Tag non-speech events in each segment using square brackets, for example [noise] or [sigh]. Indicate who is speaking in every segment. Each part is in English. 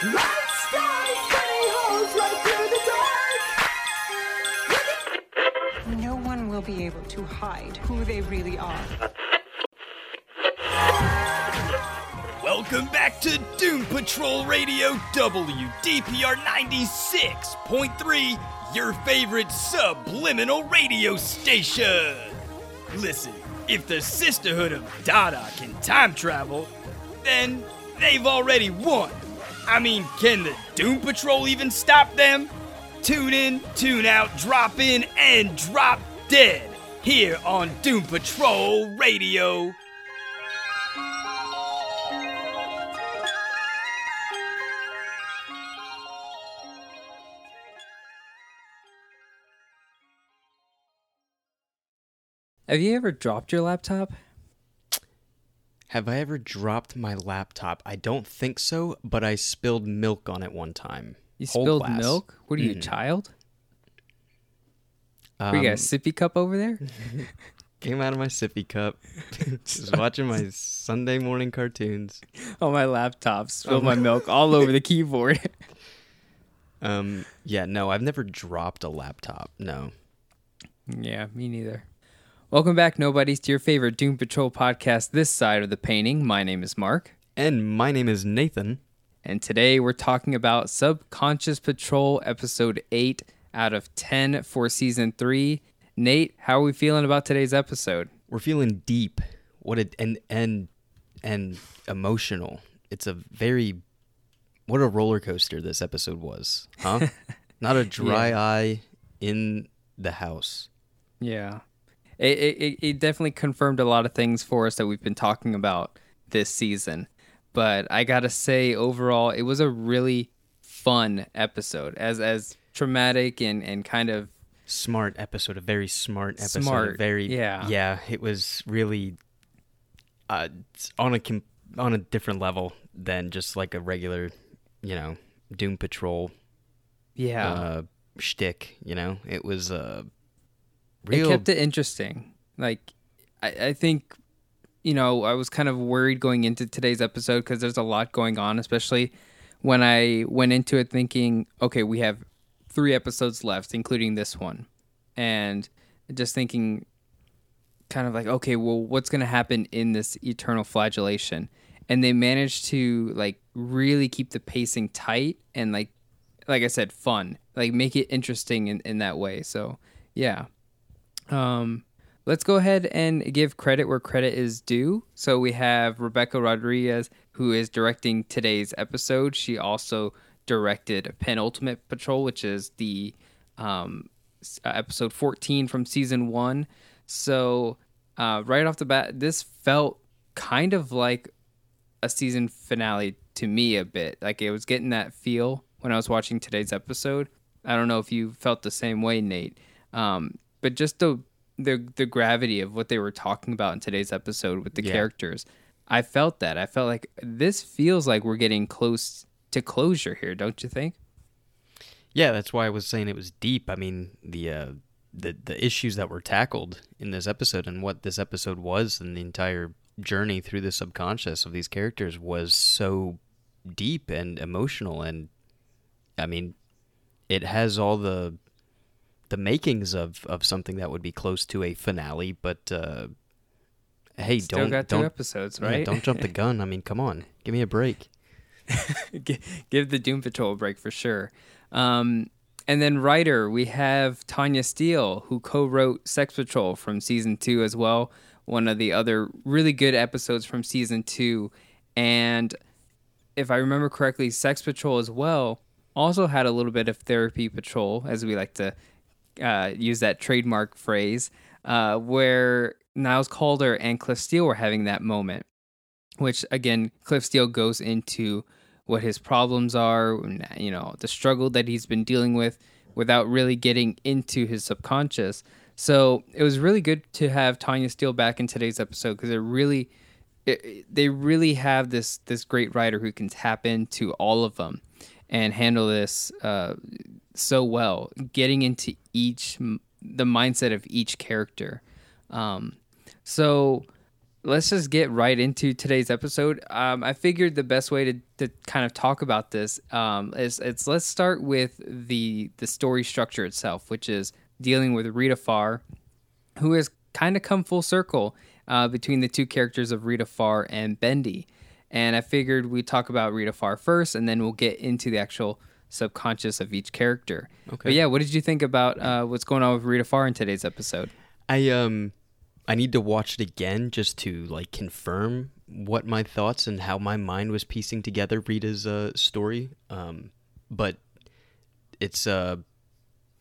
Speaker 1: No one will be able to hide who they really are.
Speaker 2: Welcome back to Doom Patrol Radio WDPR 96.3, your favorite subliminal radio station. Listen, if the Sisterhood of Dada can time travel, then they've already won. I mean, can the Doom Patrol even stop them? Tune in, tune out, drop in, and drop dead here on Doom Patrol Radio.
Speaker 3: Have you ever dropped your laptop?
Speaker 4: Have I ever dropped my laptop? I don't think so, but I spilled milk on it one time.
Speaker 3: You
Speaker 4: Whole
Speaker 3: spilled
Speaker 4: glass.
Speaker 3: milk? What are you, a
Speaker 4: Mhm.
Speaker 3: child?
Speaker 4: Um,
Speaker 3: you got a sippy cup over there? [laughs]
Speaker 4: came out of my sippy cup. [laughs] Just watching my Sunday morning cartoons. [laughs]
Speaker 3: On my laptop, spilled my milk all over the keyboard.
Speaker 4: Um, yeah, no, I've never dropped a laptop. No.
Speaker 3: yeah, me neither. Welcome back, nobodies, to your favorite Doom Patrol podcast this side of the painting. My name is Mark,
Speaker 4: And my name is Nathan.
Speaker 3: and today we're talking about Subconscious Patrol episode 8 out of 10 for season 3. Nate, how are we feeling about today's episode?
Speaker 4: We're feeling deep. What a and and and emotional. It's a very what a roller coaster this episode was, huh? [laughs] Not a dry eye in the house.
Speaker 3: Yeah. It, it, it- it definitely confirmed a lot of things for us that we've been talking about this season. But I got to say, overall, it was a really fun episode. As as traumatic and, and kind of
Speaker 4: smart episode, a very smart episode,
Speaker 3: Smart,
Speaker 4: very
Speaker 3: yeah.
Speaker 4: yeah. It was really uh, on a com- on a different level than just like a regular, you know, Doom Patrol
Speaker 3: yeah,
Speaker 4: uh, shtick. You know, it was uh,
Speaker 3: it kept it interesting. Like I, I think you know I was kind of worried going into today's episode because there's a lot going on, especially when I went into it thinking, okay, we have three episodes left, including this one, and just thinking, kind of like, okay, well, what's going to happen in this eternal flagellation? And they managed to like really keep the pacing tight and like, like I said, fun, like make it interesting in, in that way. So yeah, um, let's go ahead and give credit where credit is due. So we have Rebecca Rodriguez, who is directing today's episode. She also directed Penultimate Patrol, which is the um, uh, episode 14 from season one. So uh, right off the bat, this felt kind of like a season finale to me a bit. Like it was getting that feel when I was watching today's episode. I don't know if you felt the same way, Nate. Um, but just the the the gravity of what they were talking about in today's episode with the
Speaker 4: Yeah.
Speaker 3: characters, I felt that. I felt like this feels like we're getting close to closure here, don't you think?
Speaker 4: yeah, that's why I was saying it was deep. I mean, the uh, the the issues that were tackled in this episode and what this episode was and the entire journey through the subconscious of these characters was so deep and emotional and I mean it has all the the makings of of something that would be close to a finale but uh hey
Speaker 3: Still
Speaker 4: don't
Speaker 3: got
Speaker 4: don't
Speaker 3: episodes,
Speaker 4: yeah,
Speaker 3: right?
Speaker 4: don't jump the [laughs] gun. I mean, come on. Give me a break. [laughs]
Speaker 3: Give the Doom Patrol a break for sure. Um, and then writer, we have Tanya Steele, who co-wrote Sex Patrol from season two as well. One of the other really good episodes from season two, and if I remember correctly, Sex Patrol as well also had a little bit of therapy patrol, as we like to uh, use that trademark phrase, uh, where Niles Caulder and Cliff Steele were having that moment which again cliff steele goes into what his problems are you know the struggle that he's been dealing with without really getting into his subconscious. So it was really good to have tanya steele back in today's episode because it really it, they really have this this great writer who can tap into all of them and handle this uh, so well getting into each the mindset of each character um, so let's just get right into today's episode. Um, I figured the best way to, to kind of talk about this um, is it's let's start with the the story structure itself, which is dealing with Rita Farr, who has kind of come full circle uh, between the two characters of Rita Farr and Bendy. And I figured we'd talk about Rita Farr first, and then we'll get into the actual subconscious of each character.
Speaker 4: Okay.
Speaker 3: But yeah, what did you think about uh, what's going on with Rita Farr in today's episode?
Speaker 4: I um I need to watch it again just to like confirm what my thoughts and how my mind was piecing together Rita's uh, story. Um, but it's uh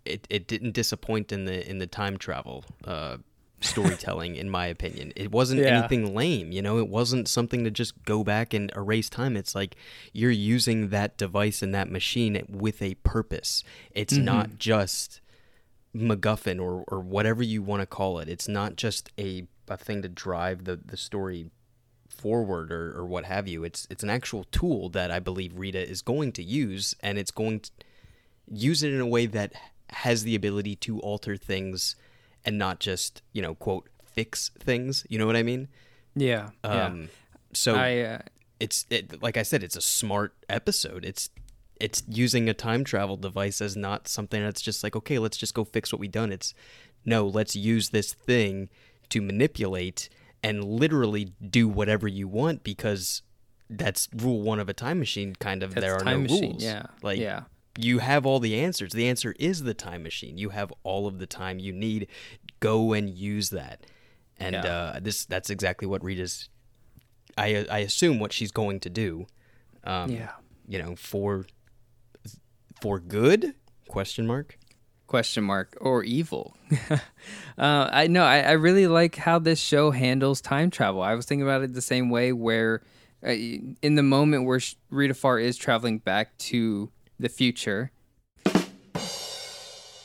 Speaker 4: it, it didn't disappoint in the in the time travel uh storytelling in my opinion it wasn't
Speaker 3: Yeah.
Speaker 4: anything lame you know it wasn't something to just go back and erase time it's like you're using that device and that machine with a purpose it's mm-hmm. not just MacGuffin or or whatever you want to call it. It's not just a a thing to drive the the story forward or, or what have you. It's it's an actual tool that I believe Rita is going to use, and it's going to use it in a way that has the ability to alter things and not just you know quote fix things. You know what I mean?
Speaker 3: Yeah.
Speaker 4: Um, so
Speaker 3: I uh,
Speaker 4: it's it, like I said, it's a smart episode. It's it's using a time travel device as not something that's just like okay, let's just go fix what we done. It's no, let's use this thing to manipulate and literally do whatever you want because that's rule one of a time machine. Kind of,
Speaker 3: That's
Speaker 4: there are
Speaker 3: time
Speaker 4: no
Speaker 3: machine,
Speaker 4: rules.
Speaker 3: yeah,
Speaker 4: like
Speaker 3: yeah.
Speaker 4: You have all the answers. The answer is the time machine. You have all of the time you need. Go and use that. And
Speaker 3: Yeah.
Speaker 4: uh, this that's exactly what Rita's. I I assume what she's going to do. Um,
Speaker 3: Yeah.
Speaker 4: You know, for for good? Question mark.
Speaker 3: question mark or evil. [laughs] uh, I know I, I really like how this show handles time travel. I was thinking about it the same way where uh, in the moment where Rita Farr is traveling back to the future,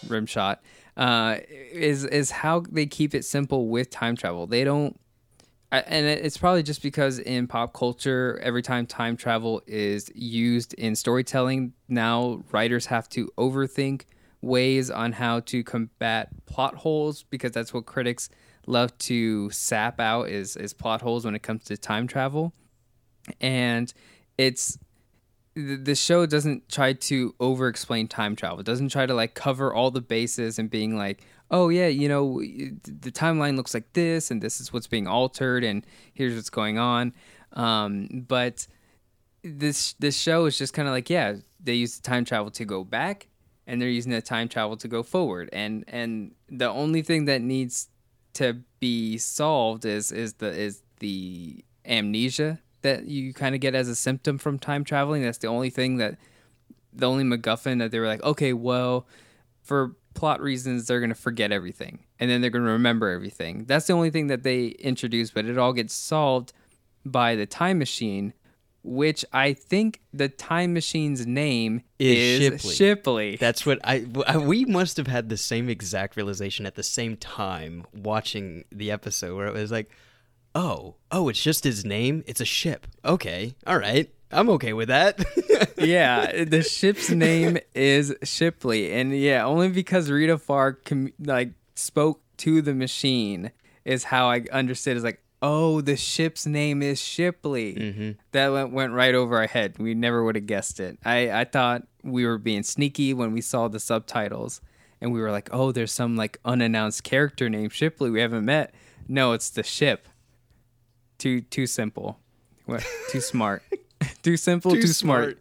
Speaker 3: rim shot, uh, is is how they keep it simple with time travel. They don't and it's probably just because in pop culture, every time time travel is used in storytelling, now writers have to overthink ways on how to combat plot holes because that's what critics love to sap out is is plot holes when it comes to time travel. And it's the show doesn't try to over explain time travel. It doesn't try to like cover all the bases and being like, oh yeah, you know, the timeline looks like this and this is what's being altered and here's what's going on. Um, but this this show is just kind of like, yeah, they use the time travel to go back and they're using the time travel to go forward. And and the only thing that needs to be solved is is the is the amnesia that you kind of get as a symptom from time traveling. That's the only thing that the only MacGuffin that they were like, okay, well, for plot reasons, they're gonna forget everything and then they're gonna remember everything. That's the only thing that they introduce, but it all gets solved by the time machine, which I think the time machine's name
Speaker 4: Is
Speaker 3: is,
Speaker 4: Shipley.
Speaker 3: Shipley.
Speaker 4: That's what I. We must have had the same exact realization at the same time watching the episode, where it was like, "Oh, oh, it's just his name. It's a ship. Okay, all right, I'm okay with that." [laughs]
Speaker 3: yeah, the ship's name is Shipley, and yeah, only because Rita Farr com- like spoke to the machine is how I understood. Is like, oh, the ship's name is Shipley. Mm-hmm. That went went right over our head. We never would have guessed it. I I thought we were being sneaky when we saw the subtitles, and we were like, oh, there's some like unannounced character named Shipley we haven't met. No, it's the ship. Too too simple. What? Too smart. [laughs] too simple. Too, smart.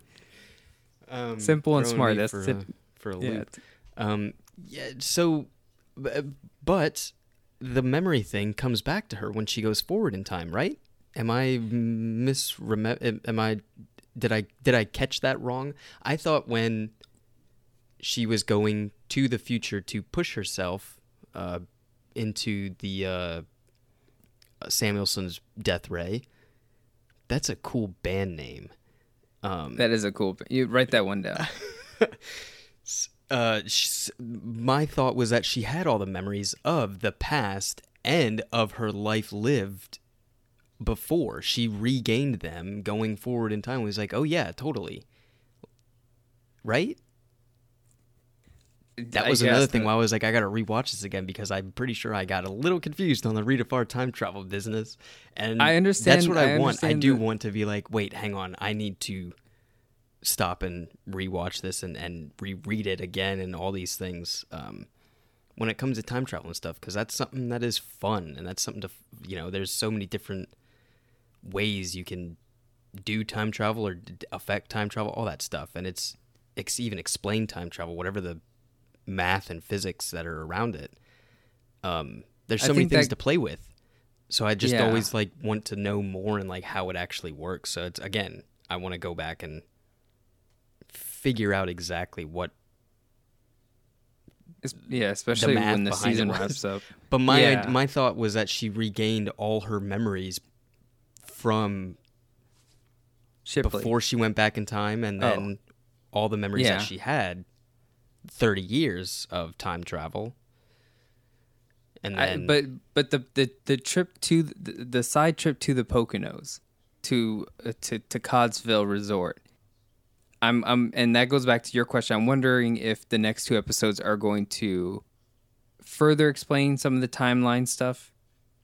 Speaker 4: Um,
Speaker 3: Simple and smart, that's
Speaker 4: for, a, for a
Speaker 3: Yeah,
Speaker 4: loop. Um, yeah. So, but the memory thing comes back to her when she goes forward in time, right? Am I misremember? Am I? Did I did I catch that wrong? I thought when she was going to the future to push herself uh, into the uh, Samuelson's death ray. That's a cool band name. Um,
Speaker 3: That is a cool. You write that one down. [laughs]
Speaker 4: uh, my thought was that she had all the memories of the past and of her life lived before. She regained them going forward in time. It was like, oh yeah, totally. Right? That was another thing
Speaker 3: the-
Speaker 4: why I was like, I gotta rewatch this again because I'm pretty sure I got a little confused on the Rita Farr time travel business. And
Speaker 3: I understand-
Speaker 4: That's what I,
Speaker 3: I
Speaker 4: want. I do
Speaker 3: the-
Speaker 4: want to be like, wait, hang on, I need to stop and rewatch this and and reread it again and all these things. Um, when it comes to time travel and stuff, because that's something that is fun and that's something to you know. There's so many different ways you can do time travel or affect time travel, all that stuff, and it's ex- even explain time travel, whatever the math and physics that are around it. Um, there's
Speaker 3: I
Speaker 4: so many things
Speaker 3: that-
Speaker 4: to play with, so I just
Speaker 3: Yeah.
Speaker 4: always like want to know more and like how it actually works. So it's again, I want to go back and figure out exactly what.
Speaker 3: Es- yeah, especially
Speaker 4: math
Speaker 3: when the season wraps up. [laughs]
Speaker 4: But my
Speaker 3: Yeah.
Speaker 4: my thought was that she regained all her memories from
Speaker 3: Shipley.
Speaker 4: before she went back in time and
Speaker 3: Oh.
Speaker 4: then all the memories
Speaker 3: Yeah.
Speaker 4: that she had 30 years of time travel and
Speaker 3: I,
Speaker 4: then
Speaker 3: but but the, the the trip to the, the side trip to the Poconos to uh, to to Codsville Resort. I'm I'm and that goes back to your question. I'm wondering if the next two episodes are going to further explain some of the timeline stuff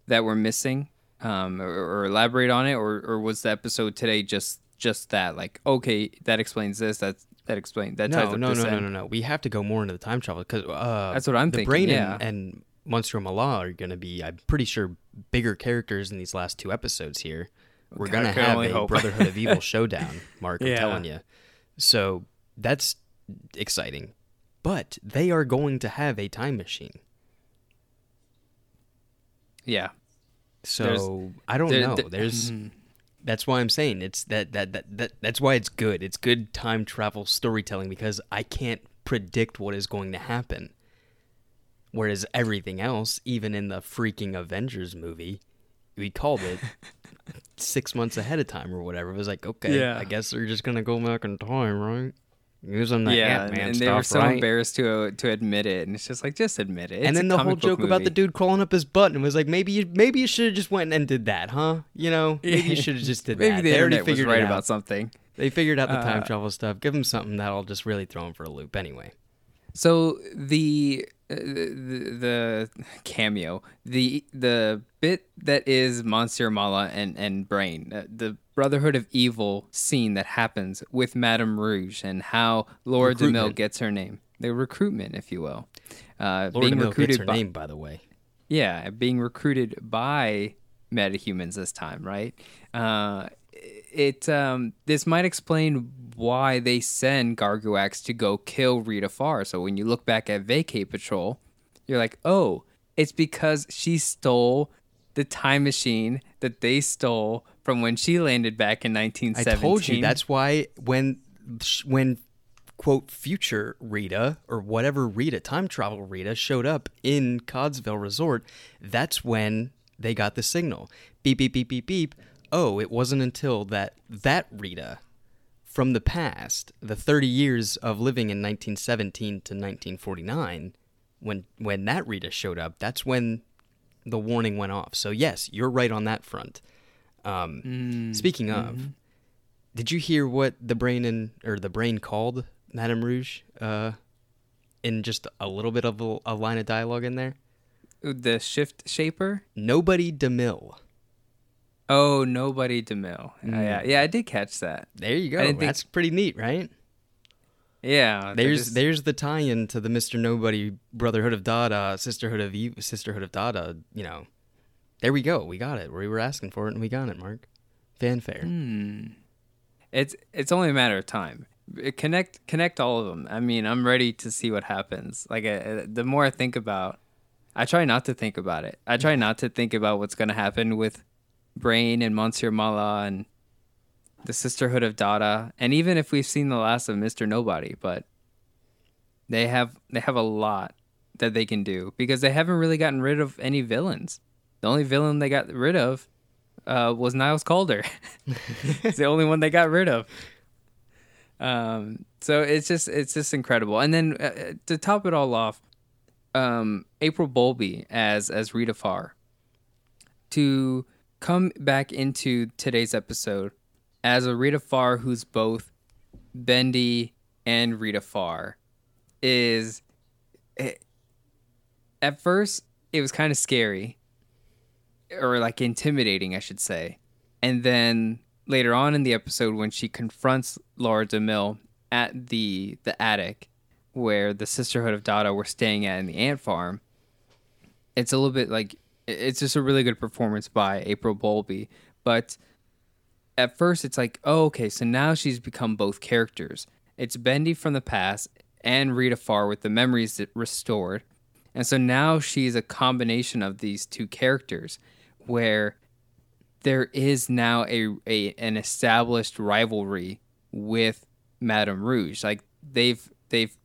Speaker 3: that we're missing, um, or, or elaborate on it, or or was the episode today just just that? Like, okay, that explains this. That that explains that.
Speaker 4: no no no no no no we have to go more into the time travel because uh
Speaker 3: That's what I'm
Speaker 4: the
Speaker 3: thinking,
Speaker 4: brain
Speaker 3: yeah.
Speaker 4: and, and Monsieur Mallah are going to be I'm pretty sure bigger characters in these last two episodes here we're going to have a
Speaker 3: hope.
Speaker 4: Brotherhood of Evil [laughs] showdown Mark I'm telling you so that's exciting but they are going to have a time machine
Speaker 3: Yeah,
Speaker 4: So I don't
Speaker 3: there-
Speaker 4: know.
Speaker 3: there-.
Speaker 4: There's that's why I'm saying it's that, that that that that's why it's good. It's good time travel storytelling because I can't predict what is going to happen. Whereas everything else, even in the freaking Avengers movie, we called it [laughs] six months ahead of time or whatever. It was like, okay,
Speaker 3: Yeah.
Speaker 4: I guess they're just gonna go back in time, right? Using the
Speaker 3: yeah,
Speaker 4: Ant-Man
Speaker 3: and
Speaker 4: stuff,
Speaker 3: they were so
Speaker 4: right?
Speaker 3: embarrassed to to admit it, and it's just like just admit it. It's
Speaker 4: and then the whole joke about the dude crawling up his butt and was like, maybe you maybe you should have just went and did that, huh? You know, [laughs] maybe you should have just did [laughs]
Speaker 3: Maybe
Speaker 4: that.
Speaker 3: the
Speaker 4: they already
Speaker 3: internet was
Speaker 4: figured
Speaker 3: right about something.
Speaker 4: They figured out the time
Speaker 3: Uh,
Speaker 4: travel stuff. Give them something that'll just really throw them for a loop. Anyway,
Speaker 3: So the uh, the, the cameo, the the bit that is Monsieur Mallah and and Brain, uh, the Brotherhood of Evil scene that happens with Madame Rouge and how Laura DeMille gets her name, the recruitment, if you will, uh,
Speaker 4: Laura
Speaker 3: being
Speaker 4: DeMille
Speaker 3: recruited
Speaker 4: gets her
Speaker 3: by,
Speaker 4: name, by the way.
Speaker 3: Yeah, being recruited by metahumans this time, right? Uh, it um, this might explain why they send Garguax to go kill Rita Farr. So when you look back at Vacate Patrol, you're like, oh, it's because she stole the time machine that they stole from when she landed back in
Speaker 4: I told you that's why when when quote future Rita or whatever Rita time travel Rita showed up in Codsville Resort, that's when they got the signal. Beep beep beep beep beep. Oh, it wasn't until that that Rita from the past, the 30 years of living in 1917 to 1949, when when that Rita showed up, that's when the warning went off. So yes, you're right on that front. Um, speaking of, did you hear what the brain and or the brain called Madame Rouge? Uh, in just a little bit of a, a line of dialogue in there.
Speaker 3: the shift shaper.
Speaker 4: Nobody Demille.
Speaker 3: Oh, nobody DeMille. Uh, yeah, yeah, I did catch that.
Speaker 4: There you go.
Speaker 3: Didn't think-
Speaker 4: That's pretty neat, right?
Speaker 3: Yeah,
Speaker 4: There's
Speaker 3: just-
Speaker 4: there's the tie-in to the Mister Nobody Brotherhood of Dada, Sisterhood of Eve, Sisterhood of Dada. You know, there we go. We got it. We were asking for it, and we got it. Mark, fanfare.
Speaker 3: Hmm. It's it's only a matter of time. Connect connect all of them. I mean, I'm ready to see what happens. Like uh, the more I think about, I try not to think about it. I try not to think about what's going to happen with Brain and Monsieur Mallah and the Sisterhood of Dada, and even if we've seen the last of Mister Nobody, but they have they have a lot that they can do because they haven't really gotten rid of any villains. The only villain they got rid of uh, was Niles Caulder. [laughs] it's the only one they got rid of. Um, so it's just it's just incredible. And then uh, to top it all off, um, April Bowlby as as Rita Farr to come back into today's episode as a Rita Farr who's both Bendy and Rita Farr is it, at first it was kind of scary or like intimidating, I should say. And then later on in the episode when she confronts Laura DeMille at the the attic where the Sisterhood of Dada were staying at in the ant farm, it's a little bit like it's just a really good performance by April Bowlby. But at first, it's like, oh, okay, so now she's become both characters. It's Bendy from the past and Rita Farr with the memories restored. And so now she's a combination of these two characters where there is now a, a an established rivalry with Madame Rouge. Like they've they've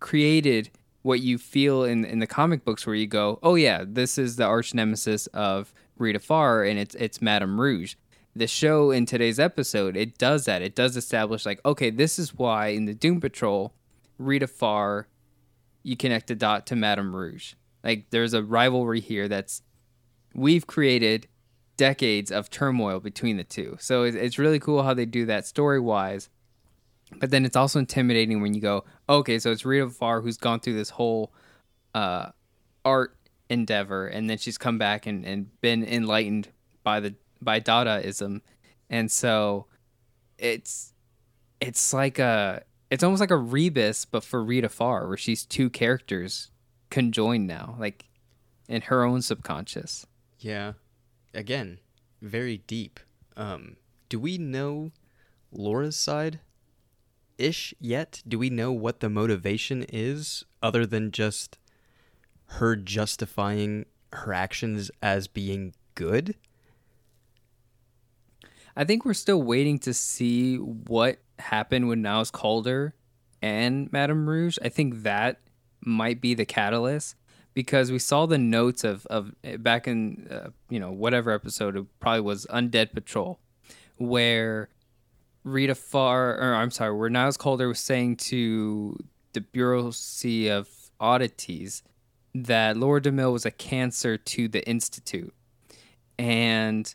Speaker 3: created what you feel in in the comic books where you go, "Oh yeah, this is the arch nemesis of Rita Farr and it's it's Madame Rouge." The show in today's episode, it does that. It does establish like, okay, this is why in the Doom Patrol, Rita Farr, you connect the dot to Madame Rouge. Like there's a rivalry here that's we've created decades of turmoil between the two. So it's really cool how they do that story wise. But then it's also intimidating when you go, okay, so it's Rita Farr who's gone through this whole uh, art endeavor, and then she's come back and, and been enlightened by the by Dadaism, and so it's it's like a it's almost like a rebus, but for Rita Farr, where she's two characters conjoined now, like in her own subconscious.
Speaker 4: Yeah, again, very deep. Um, do we know Laura's side ish yet? Do we know what the motivation is other than just her justifying her actions as being good?
Speaker 3: I think we're still waiting to see what happened with Niles Caulder and Madame Rouge. I think that might be the catalyst because we saw the notes of of back in uh, you know whatever episode it probably was Undead Patrol, where Rita Farr or I'm sorry, where Niles Caulder was saying to the Bureaucracy of Oddities that Laura DeMille was a cancer to the Institute, and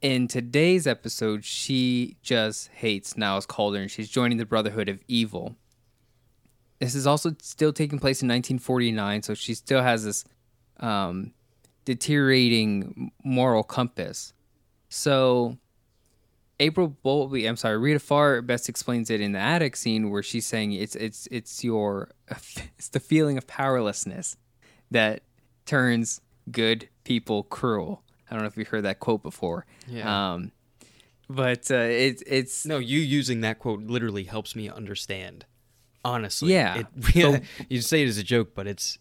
Speaker 3: in today's episode, she just hates Niles Caulder and she's joining the Brotherhood of Evil this is also still taking place in 1949, so she still has this um, deteriorating moral compass. So April Bowlby, I'm sorry, Rita Farr best explains it in the attic scene where she's saying it's it's it's your [laughs] it's the feeling of powerlessness that turns good people cruel. I don't know if you've heard that quote before.
Speaker 4: Yeah.
Speaker 3: Um, but uh, it's it's
Speaker 4: no, you using that quote literally helps me understand honestly.
Speaker 3: Yeah.
Speaker 4: It, [laughs] you say it as a joke, but it's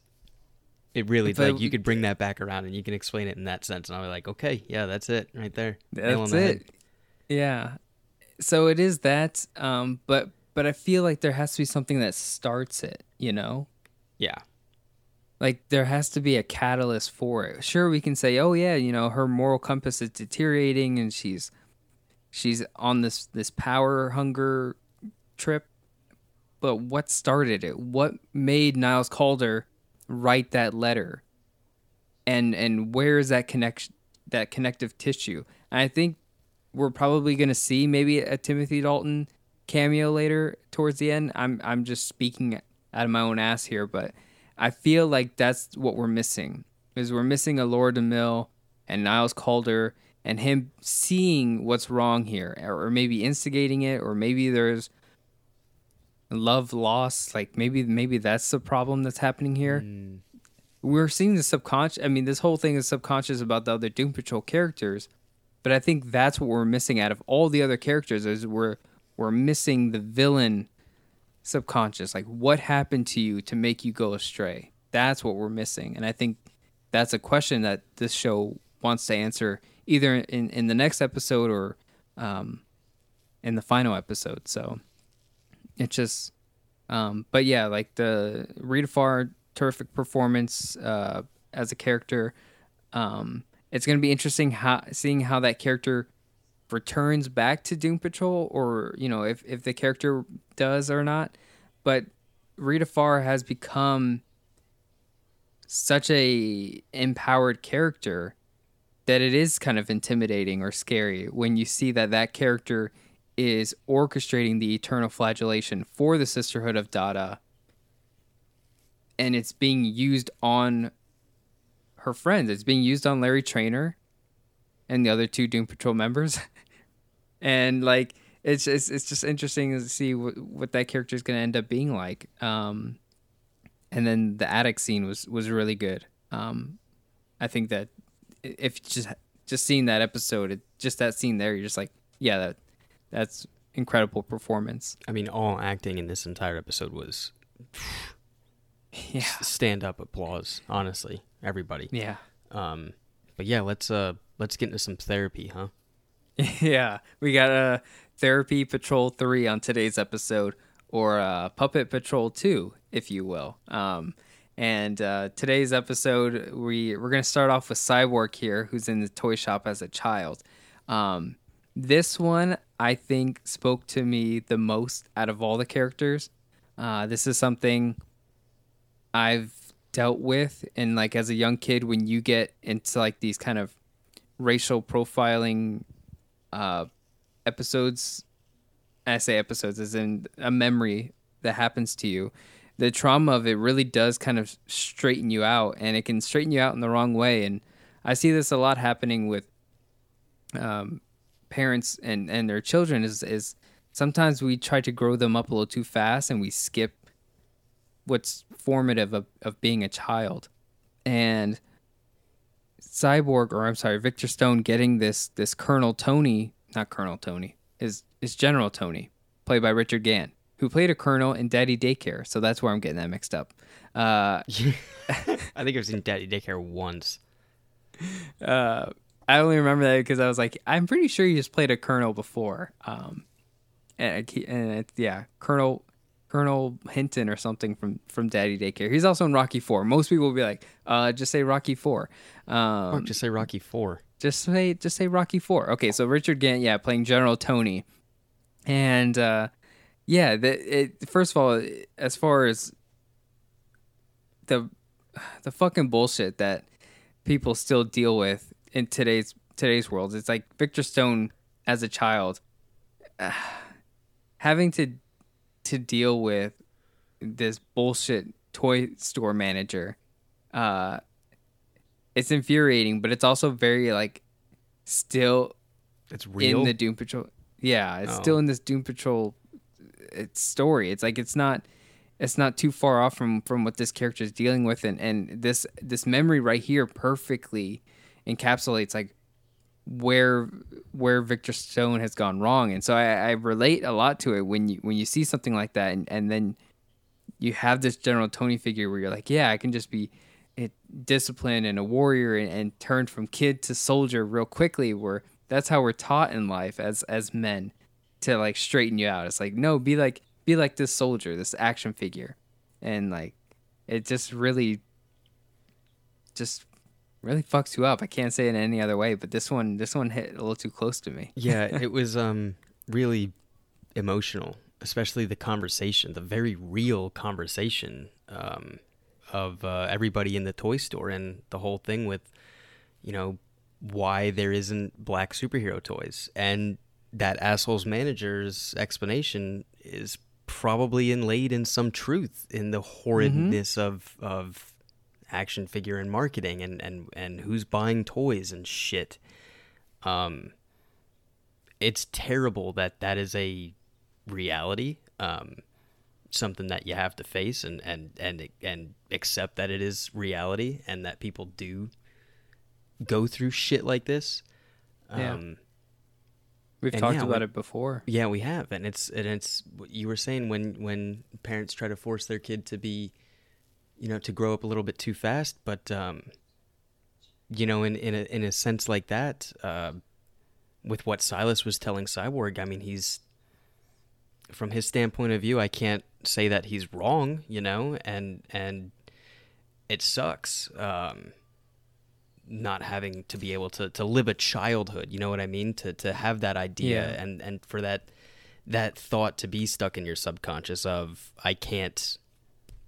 Speaker 4: it really like you could bring that back around and you can explain it in that sense, and I was like, okay, yeah, that's it right there.
Speaker 3: That's it. Yeah. So it is that, um, but but I feel like there has to be something that starts it. You know.
Speaker 4: Yeah.
Speaker 3: Like there has to be a catalyst for it. Sure, we can say, oh yeah, you know, her moral compass is deteriorating and she's she's on this this power hunger trip but what started it? What made Niles Caulder write that letter? And and where is that connection that connective tissue? And I think we're probably going to see maybe a Timothy Dalton cameo later towards the end. I'm I'm just speaking out of my own ass here, but I feel like that's what we're missing. Is we're missing a Laura DeMille and Niles Caulder and him seeing what's wrong here or maybe instigating it or maybe there's love lost like maybe maybe that's the problem that's happening here mm. we're seeing the subconscious i mean this whole thing is subconscious about the other doom patrol characters but i think that's what we're missing out of all the other characters is we're we're missing the villain subconscious like what happened to you to make you go astray. That's what we're missing. And i think that's a question that this show wants to answer either in, in the next episode or um, in the final episode. So it's just um, but yeah like the rita farr terrific performance uh, as a character. Um, it's going to be interesting how seeing how that character returns back to doom patrol or you know if, if the character does or not. But rita farr has become such a empowered character that it is kind of intimidating or scary when you see that that character is orchestrating the eternal flagellation for the Sisterhood of Dada. And it's being used on her friends. It's being used on Larry Trainer and the other two Doom Patrol members. [laughs] and like it's it's it's just interesting to see what, what that character is going to end up being like. Um, and then the attic scene was was really good. Um, I think that if just just seeing that episode, it, just that scene there, you're just like, yeah, that that's incredible performance.
Speaker 4: I mean, all acting in this entire episode was
Speaker 3: Yeah,
Speaker 4: stand up applause. Honestly, everybody.
Speaker 3: yeah,
Speaker 4: Um, but yeah, let's uh let's get into some therapy, huh? [laughs]
Speaker 3: yeah. We got a therapy patrol three on today's episode, or uh, puppet patrol two, if you will. Um, and uh, today's episode, we we're gonna start off with Cyborg here, who's in the toy shop as a child. Um, this one I think spoke to me the most out of all the characters. Uh, this is something I've dealt with, and like as a young kid, when you get into like these kind of racial profiling uh, episodes, I say episodes as in a memory that happens to you, the trauma of it really does kind of straighten you out, and it can straighten you out in the wrong way. And I see this a lot happening with um, parents and and their children. Is is sometimes we try to grow them up a little too fast, and we skip what's formative of, of being a child. And Cyborg, or I'm sorry, Victor Stone getting this this Colonel Tony, not Colonel Tony, is is General Tony, played by Richard Gant, who played a colonel in Daddy Daycare. So that's where I'm getting that mixed up. Uh, [laughs]
Speaker 4: I think I've seen Daddy Daycare once.
Speaker 3: uh, I only remember that because I was like, I'm pretty sure you just played a colonel before. Um, and, and yeah, Colonel Colonel Hinton or something from from Daddy Daycare. He's also in Rocky Four. Most people will be like, uh, just say Rocky Four. Um,
Speaker 4: Fuck, just say Rocky Four.
Speaker 3: just say just say Rocky Four. Okay, so Richard Gant, yeah, playing General Tony, and uh, yeah, the, it, first of all, as far as the the fucking bullshit that people still deal with in today's today's world, it's like Victor Stone as a child uh, having to to deal with this bullshit toy store manager. Uh, it's infuriating, but it's also very like still
Speaker 4: It's real.
Speaker 3: in the Doom Patrol. Yeah, it's
Speaker 4: Oh.
Speaker 3: still in this Doom Patrol it's story. It's like it's not it's not too far off from from what this character is dealing with and and this this memory right here perfectly encapsulates like where where Victor Stone has gone wrong. And so I, I relate a lot to it when you when you see something like that and, and then you have this general Tony figure where you're like, yeah, I can just be disciplined and a warrior and, and turn from kid to soldier real quickly. Where that's how we're taught in life as as men to like straighten you out. It's like no, be like be like this soldier, this action figure, and like it just really just really fucks you up. I can't say it in any other way, but this one this one hit a little too close to me. [laughs]
Speaker 4: yeah, it was um really emotional, especially the conversation, the very real conversation um, of uh, everybody in the toy store and the whole thing with, you know, why there isn't black superhero toys. And that asshole's manager's explanation is probably inlaid in some truth in the horridness of of action figure and marketing and, and, and who's buying toys and shit. Um, it's terrible that that is a reality um, something that you have to face and and and and accept that it is reality and that people do go through shit like this
Speaker 3: Yeah.
Speaker 4: um
Speaker 3: We've talked
Speaker 4: yeah,
Speaker 3: about
Speaker 4: we-
Speaker 3: it before.
Speaker 4: yeah we have and it's and it's what you were saying when when parents try to force their kid to be you know to grow up a little bit too fast but um you know in in a in a sense like that uh with what Silas was telling Cyborg, I mean, he's from his standpoint of view, I can't say that he's wrong, you know, and and it sucks um, not having to be able to to live a childhood. You know what I mean? To to have that idea
Speaker 3: Yeah.
Speaker 4: and and for that that thought to be stuck in your subconscious of I can't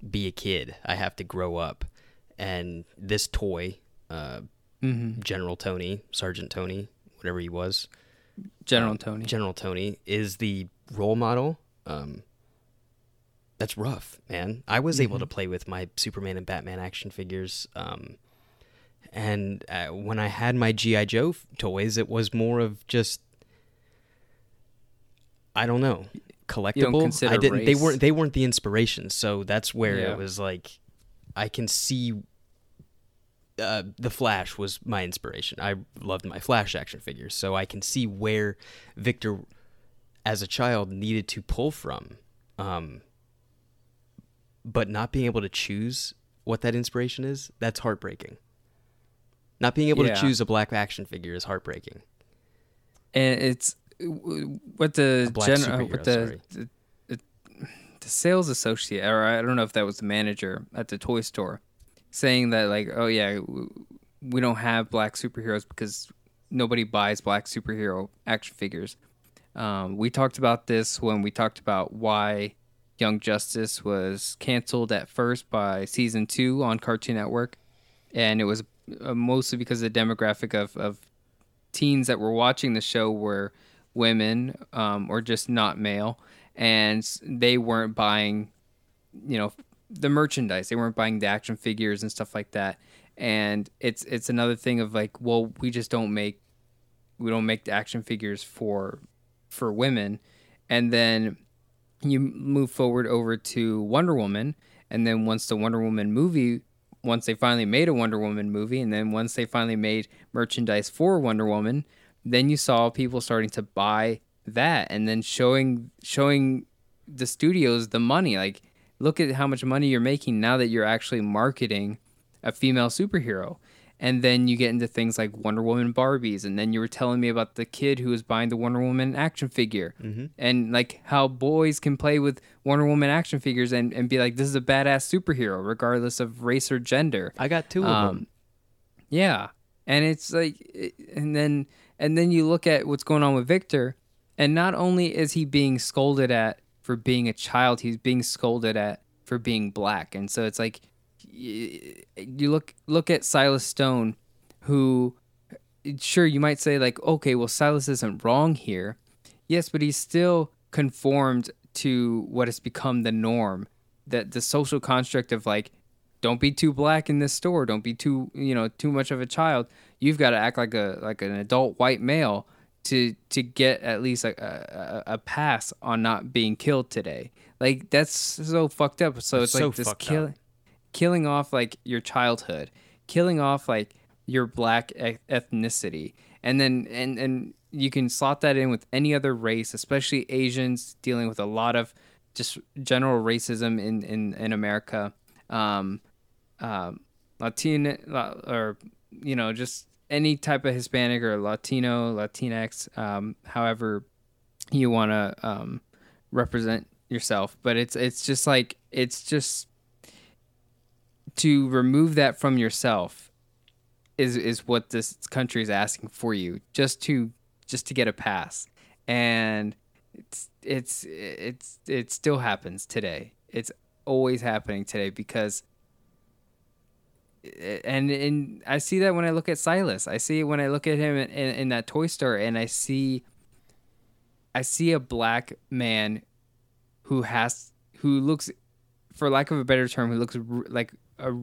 Speaker 4: be a kid. I have to grow up. And this toy, uh, General Tony, Sergeant Tony, whatever he was,
Speaker 3: General Tony.
Speaker 4: General Tony is the role model um, that's rough, man. I was able to play with my Superman and Batman action figures. Um, and uh, when I had my GI Joe f- toys, it was more of just I don't know collectible. I didn't. They weren't. They weren't the inspiration. So that's where
Speaker 3: Yeah.
Speaker 4: it was like I can see. Uh, the Flash was my inspiration. I loved my Flash action figures, so I can see where Victor, as a child, needed to pull from. Um, but not being able to choose what that inspiration is, that's heartbreaking. Not being able
Speaker 3: Yeah.
Speaker 4: to choose a black action figure is heartbreaking.
Speaker 3: and it's what the gen- uh, what the, the, the the sales associate or I don't know if that was the manager at the toy store saying that like oh yeah we don't have black superheroes because nobody buys black superhero action figures. Um, we talked about this when we talked about why Young Justice was canceled at first by season two on Cartoon Network, and it was uh, mostly because of the demographic of, of teens that were watching the show were women um, or just not male, and they weren't buying, you know, the merchandise. They weren't buying the action figures and stuff like that. And it's it's another thing of like, well, we just don't make we don't make the action figures for for women, and then you move forward over to Wonder Woman, and then once the Wonder Woman movie, once they finally made a Wonder Woman movie, and then once they finally made merchandise for Wonder Woman, then you saw people starting to buy that, and then showing showing the studios the money. Like, look at how much money you're making now that you're actually marketing a female superhero. And then you get into things like Wonder Woman Barbies, and then you were telling me about the kid who was buying the Wonder Woman action figure, mm-hmm. and like how boys can play with Wonder Woman action figures and, and be like, this is a badass superhero, regardless of race or gender.
Speaker 4: I got two of
Speaker 3: Um,
Speaker 4: them.
Speaker 3: Yeah, and it's like, and then and then you look at what's going on with Victor, and not only is he being scolded at for being a child, he's being scolded at for being black, and so it's like, you look look at Silas Stone, who, sure you might say like, okay, well Silas isn't wrong here, yes, but he's still conformed to what has become the norm, that the social construct of like don't be too black in this store don't be too you know too much of a child you've got to act like a like an adult white male to to get at least a, a, a pass on not being killed today. Like that's so fucked up. So it's
Speaker 4: so
Speaker 3: like this
Speaker 4: fucked
Speaker 3: kill,
Speaker 4: up.
Speaker 3: killing off like your childhood killing off like your black e- ethnicity and then and and you can slot that in with any other race especially asians dealing with a lot of just general racism in in in america. Um um latino or you know just any type of hispanic or latino latinx um however you want to um represent yourself. But it's it's just like it's just to remove that from yourself is is what this country is asking for you just to just to get a pass. And it's it's it's it still happens today. It's always happening today because and and I see that when I look at Silas. I see it when I look at him in, in, in that toy store and I see I see a black man who has who looks for lack of a better term who looks r- like a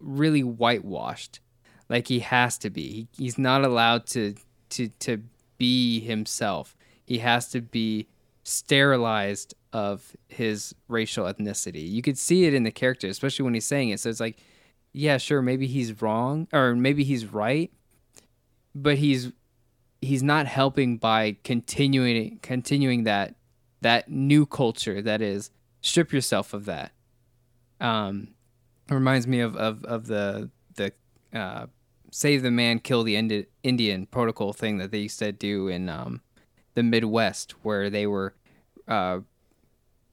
Speaker 3: really whitewashed like he has to be. He, he's not allowed to to to be himself. He has to be sterilized of his racial ethnicity. You could see it in the character especially when he's saying it. So it's like yeah sure maybe he's wrong or maybe he's right but he's he's not helping by continuing continuing that that new culture that is. Strip yourself of that. Um reminds me of of, of the the uh save the man kill the Indi- indian protocol thing that they used to do in um the midwest where they were uh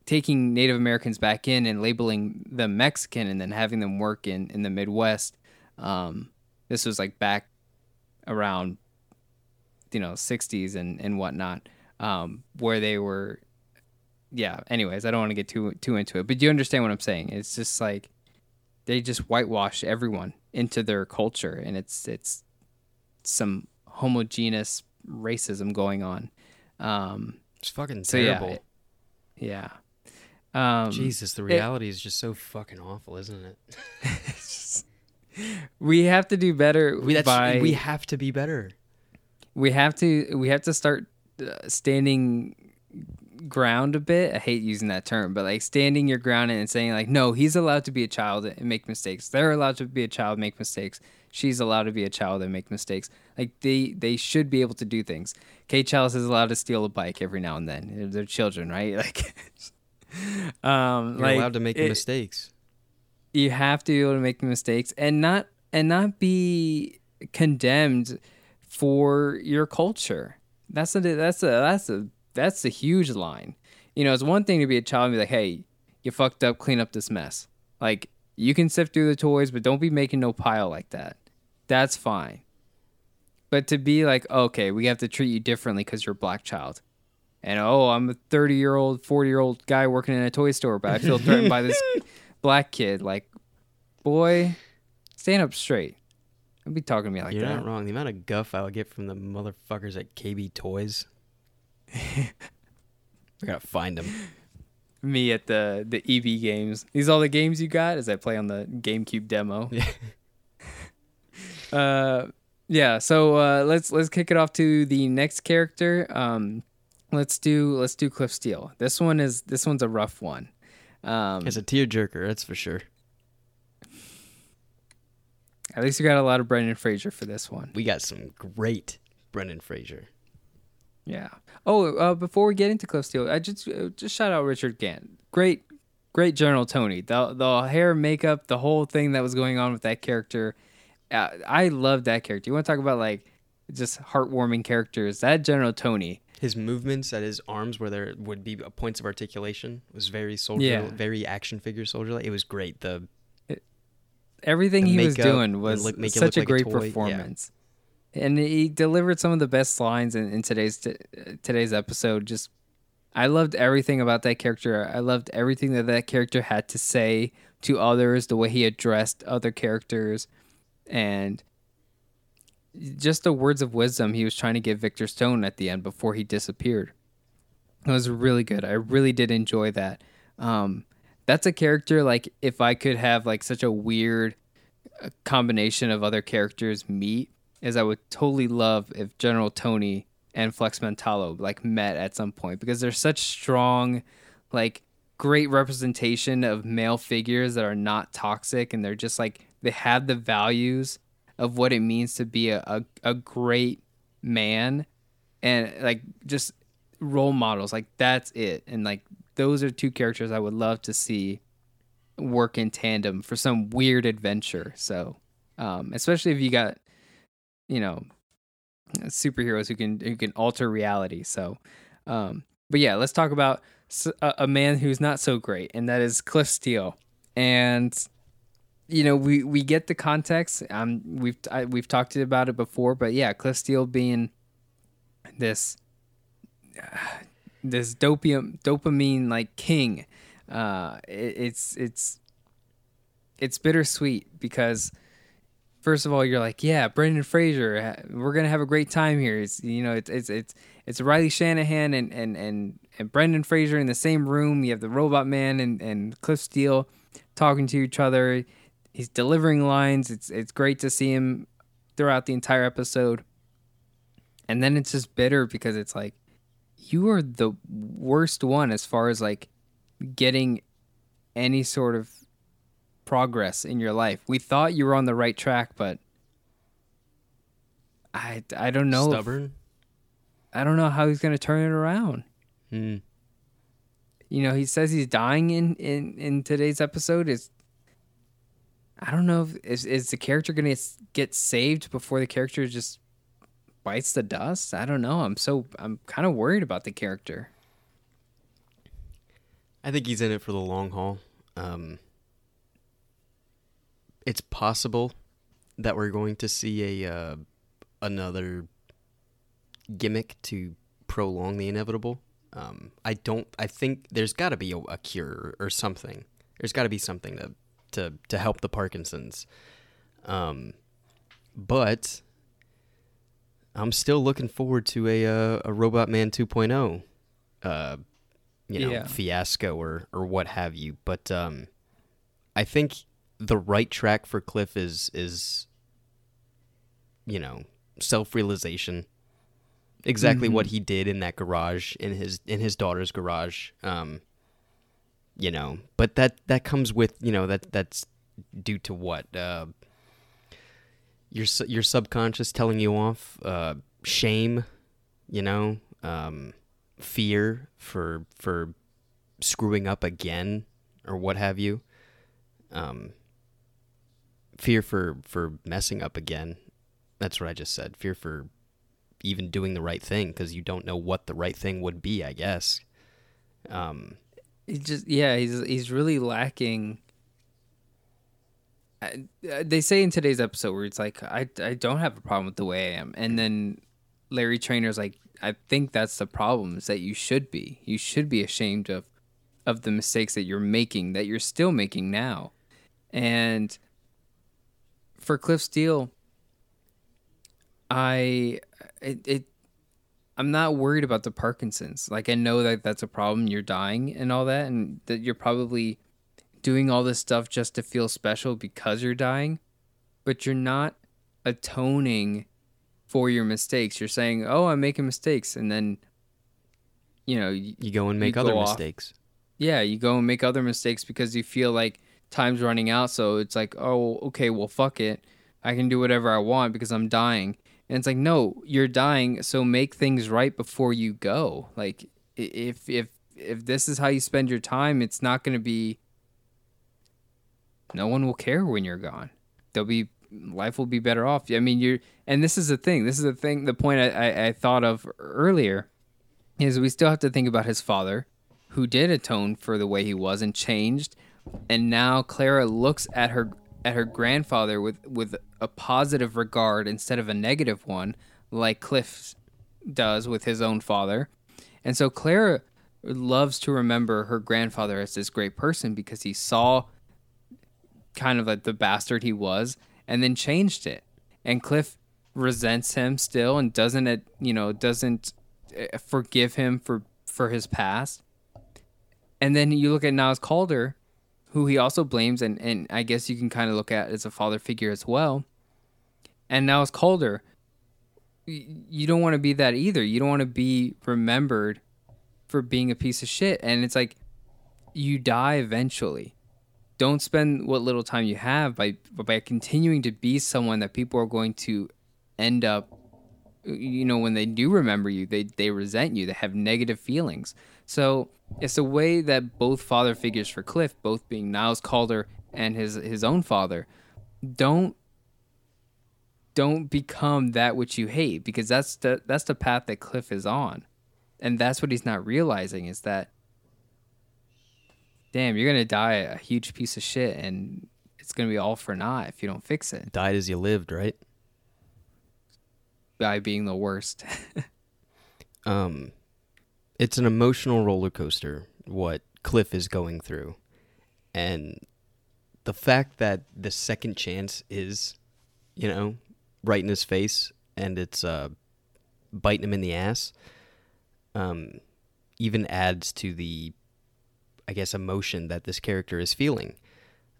Speaker 3: taking native americans back in and labeling them mexican and then having them work in in the midwest um this was like back around you know 60s and and whatnot um where they were yeah anyways i don't want to get too too into it but do you understand what i'm saying it's just like they just whitewash everyone into their culture and it's it's some homogeneous racism going on um
Speaker 4: It's fucking
Speaker 3: so
Speaker 4: terrible.
Speaker 3: yeah it- yeah Um,
Speaker 4: Jesus, the reality is just so fucking awful, isn't it? [laughs]
Speaker 3: we have to do better
Speaker 4: We,
Speaker 3: by
Speaker 4: we have to be better.
Speaker 3: we have to we have to start uh, standing ground a bit. I hate using that term, but like standing your ground and saying like, no, he's allowed to be a child and make mistakes. They're allowed to be a child, make mistakes. She's allowed to be a child and make mistakes. Like they they should be able to do things. Kate Chalice is allowed to steal a bike every now and then. They're children, right? [laughs] Like, [laughs] um,
Speaker 4: You're
Speaker 3: like
Speaker 4: allowed to make
Speaker 3: it-
Speaker 4: mistakes.
Speaker 3: you have to be able to make mistakes and not and not be condemned for your culture. That's a that's a that's a that's a huge line. You know, it's one thing to be a child and be like, "Hey, you fucked up, clean up this mess." Like you can sift through the toys, but don't be making no pile like that. That's fine. But to be like, okay, we have to treat you differently because you're a black child. And oh, I'm a 30 year old, 40 year old guy working in a toy store, but I feel threatened by this [laughs] black kid. Like, boy, stand up straight. Don't be talking to me like
Speaker 4: You're
Speaker 3: that.
Speaker 4: not wrong. The amount of guff I would get from the motherfuckers at KB Toys. [laughs] I gotta find them.
Speaker 3: Me at the the EB games. These all the games you got as I play on the GameCube demo. [laughs]
Speaker 4: Yeah.
Speaker 3: uh yeah so uh let's let's kick it off to the next character um let's do let's do cliff steele. This one is this one's a rough one. Um
Speaker 4: It's a tearjerker, that's for sure.
Speaker 3: at least we got a lot of brendan fraser for this one.
Speaker 4: We got some great Brendan Fraser.
Speaker 3: yeah. Oh uh before we get into cliff steele i just uh, just shout out richard gant. Great great general tony. The the hair makeup the whole thing that was going on with that character. Uh, i love that character. You want to talk about like just heartwarming characters? That general tony
Speaker 4: His movements at his arms, where there would be points of articulation, was very soldier,
Speaker 3: Yeah.
Speaker 4: very action figure soldier. It was great. The
Speaker 3: everything
Speaker 4: The
Speaker 3: he was doing was
Speaker 4: look-
Speaker 3: such a
Speaker 4: like a
Speaker 3: great
Speaker 4: yeah.
Speaker 3: performance and he delivered some of the best lines in, in today's t- today's episode just i loved everything about that character i loved everything that that character had to say to others the way he addressed other characters and just the words of wisdom he was trying to give victor stone at the end before he disappeared it was really good. I really did enjoy that. Um, that's a character like if I could have like such a weird uh, combination of other characters meet, is I would totally love if General Tony and Flex Mentallo like met at some point because they're such strong, like great representation of male figures that are not toxic and they're just like they have the values of what it means to be a, a, a great man and like just role models. Like that's it. And like those are two characters i would love to see work in tandem for some weird adventure. So um especially if you got you know superheroes who can who can alter reality. So um but yeah let's talk about a man who's not so great and that is cliff steele. And you know we we get the context. Um we've I, we've talked about it before but yeah cliff steele being this this dopium dopamine like king uh it, it's it's it's bittersweet because first of all you're like yeah brendan fraser we're gonna have a great time here. It's you know it's it's it's it's riley shanahan and and and, and brendan fraser in the same room. You have the robot man and and cliff steele talking to each other he's delivering lines it's it's great to see him throughout the entire episode and then it's just bitter because it's like you are the worst one as far as like getting any sort of progress in your life. We thought you were on the right track, but I I don't know. if-
Speaker 4: stubborn.
Speaker 3: I don't know how he's going to turn it around.
Speaker 4: Hmm.
Speaker 3: You know, he says he's dying in in in today's episode is I don't know if is is the character going to get saved before the character just bites the dust? I don't know. I'm so I'm kind of worried about the character.
Speaker 4: I think he's in it for the long haul. Um, it's possible that we're going to see a uh, another gimmick to prolong the inevitable. Um, I don't. I think there's got to be a, a cure or something. There's got to be something to to to help the Parkinsons. Um, but I'm still looking forward to a uh, a Robot Man 2.0. Uh, you know
Speaker 3: Yeah.
Speaker 4: fiasco or or what have you. But um, I think the right track for Cliff is is you know self realization. Exactly what he did in that garage in his in his daughter's garage. Um, you know, but that that comes with you know that that's due to what uh, your your subconscious telling you off, uh, shame, you know, um, fear for for screwing up again or what have you, um, fear for for messing up again. That's what I just said. Fear for even doing the right thing because you don't know what the right thing would be. I guess. Um,
Speaker 3: He just yeah, he's he's really lacking. I- uh, They say in today's episode where it's like I I don't have a problem with the way I am, and then Larry Trainer's like I think that's the problem is that you should be. You should be ashamed of of the mistakes that you're making that you're still making now, and for Cliff Steele, I it, it I'm not worried about the Parkinson's. Like I know that that's a problem. You're dying and all that, and that you're probably doing all this stuff just to feel special because you're dying, but you're not atoning for your mistakes. You're saying, "Oh, I'm making mistakes," and then you know, y-
Speaker 4: you go and make
Speaker 3: You
Speaker 4: other
Speaker 3: off.
Speaker 4: mistakes.
Speaker 3: yeah, you go and make other mistakes because you feel like time's running out. So it's like, oh, okay, well, fuck it. I can do whatever I want because I'm dying. And it's like, no, you're dying. So make things right before you go. Like, if if if this is how you spend your time, it's not going to be. No one will care when you're gone. They'll be life will be better off. I mean, you're, and this is the thing. This is the thing. The point I, I, I thought of earlier is we still have to think about his father who did atone for the way he was and changed and now Clara looks at her at her grandfather with with a positive regard instead of a negative one like Cliff does with his own father. And so Clara loves to remember her grandfather as this great person because he saw kind of like the bastard he was and then changed it. And Cliff resents him still and doesn't it you know doesn't uh, forgive him for for his past. And then you look at Niles Caulder, who he also blames, and, and I guess you can kind of look at as a father figure as well. And Niles Caulder, y- you don't want to be that either. You don't want to be remembered for being a piece of shit. And it's like, you die eventually. Don't spend what little time you have by by continuing to be someone that people are going to end up you know when they do remember you they they resent you they have negative feelings so it's a way that both father figures for cliff both being niles caulder and his his own father don't don't become that which you hate because that's the that's the path that cliff is on. And that's what he's not realizing is that damn you're gonna die a huge piece of shit and it's gonna be all for naught if you don't fix it.
Speaker 4: Died as you lived, right?
Speaker 3: by being the worst. [laughs]
Speaker 4: Um it's an emotional roller coaster what cliff is going through and the fact that the second chance is you know right in his face and it's uh biting him in the ass um even adds to the i guess emotion that this character is feeling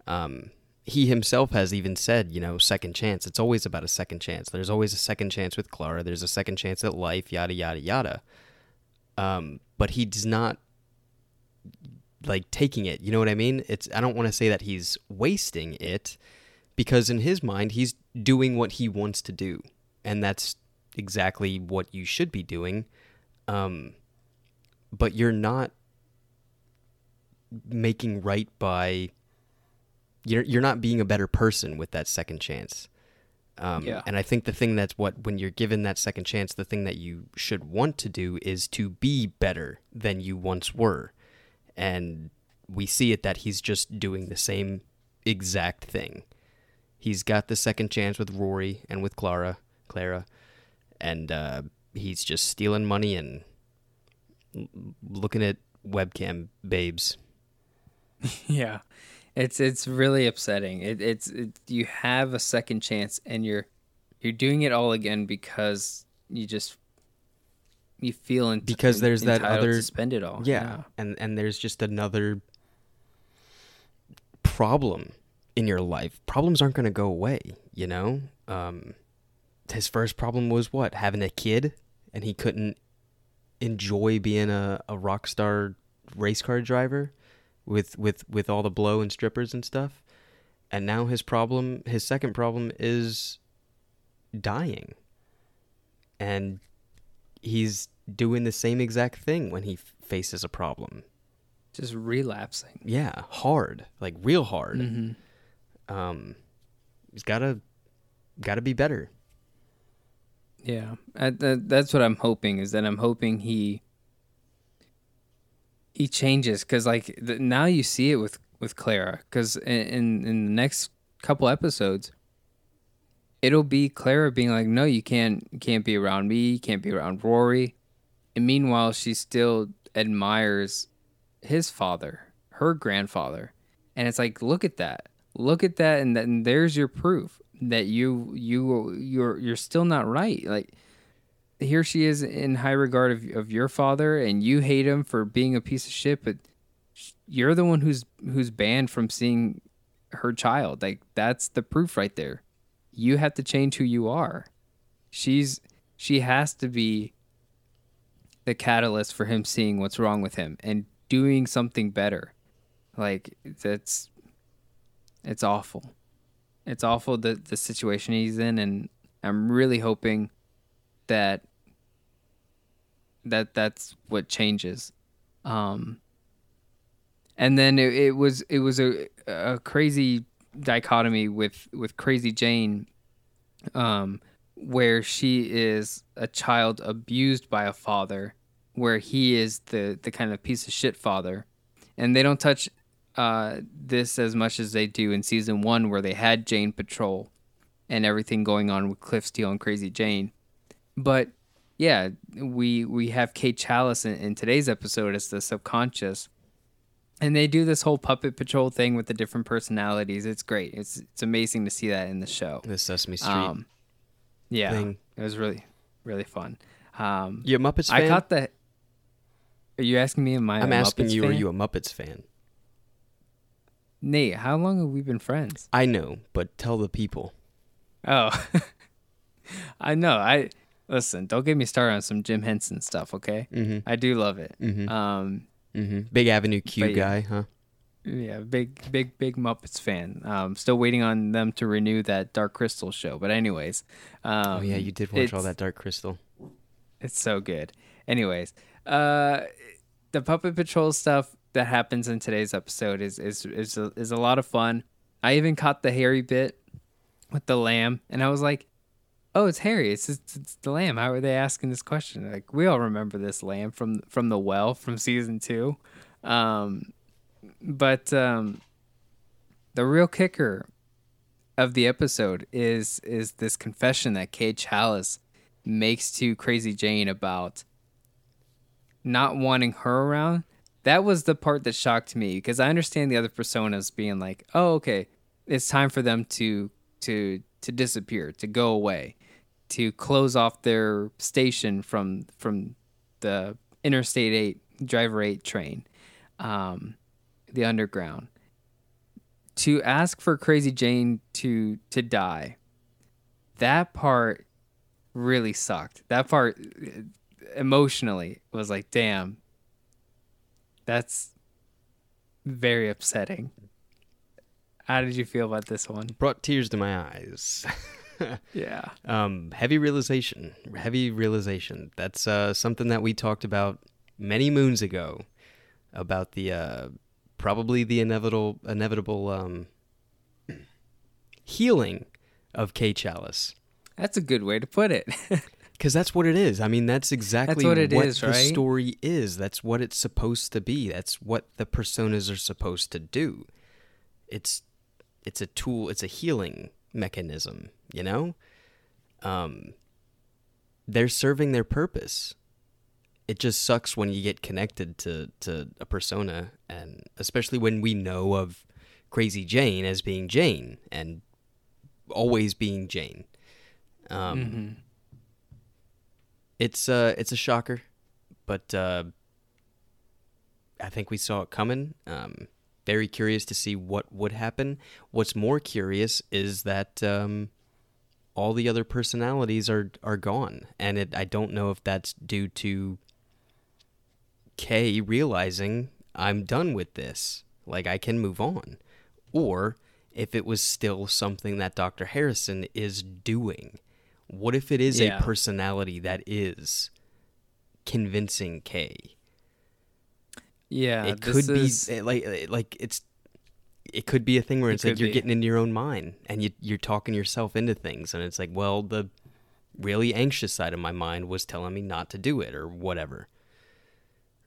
Speaker 4: um he himself has even said, you know, second chance. It's always about a second chance. There's always a second chance with Clara. There's a second chance at life, yada yada yada. Um, but he does not like taking it. You know what I mean? It's I don't want to say that he's wasting it because in his mind he's doing what he wants to do, and that's exactly what you should be doing. Um, but you're not making right by you're you're not being a better person with that second chance. Um,
Speaker 3: Yeah.
Speaker 4: And I think the thing that's what when you're given that second chance, the thing that you should want to do is to be better than you once were, and we see it that he's just doing the same exact thing. He's got the second chance with Rory and with Clara, Clara, and uh, he's just stealing money and looking at webcam babes. [laughs]
Speaker 3: Yeah, it's it's really upsetting. It, it's it, you have a second chance and you're you're doing it all again because you just you feel ent-
Speaker 4: Because there's that other-
Speaker 3: to spend it all.
Speaker 4: yeah. and and there's just another problem in your life problems aren't going to go away you know um his first problem was what having a kid and he couldn't enjoy being a, a rock star race car driver with with with all the blow and strippers and stuff and now his problem his second problem is dying and he's doing the same exact thing when he f- faces a problem
Speaker 3: just relapsing.
Speaker 4: yeah hard like real hard
Speaker 3: Mm-hmm.
Speaker 4: um he's gotta gotta be better
Speaker 3: Yeah, I, that, that's what I'm hoping. Is that I'm hoping he he changes because like the, now you see it with with Clara because in, in in the next couple episodes it'll be Clara being like, no, you can't can't be around me, you can't be around Rory, and meanwhile she still admires his father, her grandfather, and it's like, look at that, look at that, and, then there's your proof that you you you're you're still not right. Like here she is in high regard of of your father, and you hate him for being a piece of shit, but you're the one who's who's banned from seeing her child. Like that's the proof right there. You have to change who you are. She's she has to be the catalyst for him seeing what's wrong with him and doing something better. Like that's it's awful. It's awful the the situation he's in and I'm really hoping that that that's what changes. Um and then it, it was it was a a crazy dichotomy with with Crazy Jane um where she is a child abused by a father where he is the the kind of piece of shit father and they don't touch uh this as much as they do in season 1 where they had Jane patrol and everything going on with Cliff Steele and Crazy Jane but yeah we we have Kay Challis in, in today's episode as the subconscious and they do this whole puppet patrol thing with the different personalities. It's great. It's it's amazing to see that in the show.
Speaker 4: the sesame street
Speaker 3: Um, yeah,
Speaker 4: thing.
Speaker 3: it was really really fun. Um,
Speaker 4: you a muppets fan
Speaker 3: I caught the. Are you asking me? Am I?
Speaker 4: i'm
Speaker 3: a
Speaker 4: asking
Speaker 3: Muppets
Speaker 4: you
Speaker 3: fan?
Speaker 4: are you a muppets fan
Speaker 3: Nate? How long have we been friends?
Speaker 4: i know but tell the people
Speaker 3: Oh, [laughs] I know. I listen. Don't get me started on some Jim Henson stuff. Okay,
Speaker 4: mm-hmm.
Speaker 3: I do love it.
Speaker 4: Mhm.
Speaker 3: Um,
Speaker 4: Mm-hmm. big avenue q
Speaker 3: yeah.
Speaker 4: guy huh
Speaker 3: Yeah, big, big, big Muppets fan. Um, still waiting on them to renew that Dark Crystal show. But anyways, um,
Speaker 4: oh yeah you did watch all that dark crystal
Speaker 3: It's so good. Anyways, uh, the Puppet Patrol stuff that happens in today's episode is is is a, is a lot of fun. I even caught the hairy bit with the lamb, and I was like, "Oh, it's Harry! It's it's, it's the lamb." How are they asking this question? Like we all remember this lamb from from the well from season two, um, but um, the real kicker of the episode is is this confession that Kay Challis makes to Crazy Jane about not wanting her around. That was the part that shocked me because I understand the other personas being like, "Oh, okay, it's time for them to to to disappear, to go away, to close off their station from from the Interstate 8 Driver 8 train, um, the underground." To ask for Crazy Jane to to die. That part really sucked. That part uh, emotionally was like, damn, that's very upsetting. How did you feel about this one?
Speaker 4: brought tears to my eyes [laughs]
Speaker 3: Yeah. [laughs]
Speaker 4: um heavy realization heavy realization that's uh something that we talked about many moons ago about the uh probably the inevitable inevitable um healing of Kay Challis
Speaker 3: That's a good way to put it. [laughs]
Speaker 4: because that's what it is. I mean, that's exactly
Speaker 3: what it it is,
Speaker 4: the
Speaker 3: right?
Speaker 4: story is. That's what it's supposed to be. That's what the personas are supposed to do. It's it's a tool. It's a healing mechanism. You know, um, they're serving their purpose. It just sucks when you get connected to to a persona, and especially when we know of Crazy Jane as being Jane and always being Jane. Um, It's uh it's a shocker, but uh I think we saw it coming. Um very curious to see what would happen. What's more curious is that um all the other personalities are are gone and it I don't know if that's due to Kay realizing I'm done with this. Like I can move on. Or if it was still something that Dr. Harrison is doing. What if it is
Speaker 3: Yeah.
Speaker 4: a personality that is convincing Kay?
Speaker 3: Yeah,
Speaker 4: it could
Speaker 3: is-
Speaker 4: be eh, like eh, like it's it could be a thing where
Speaker 3: It
Speaker 4: it's like you're
Speaker 3: be.
Speaker 4: getting into your own mind and you you're talking yourself into things and it's like well the really anxious side of my mind was telling me not to do it or whatever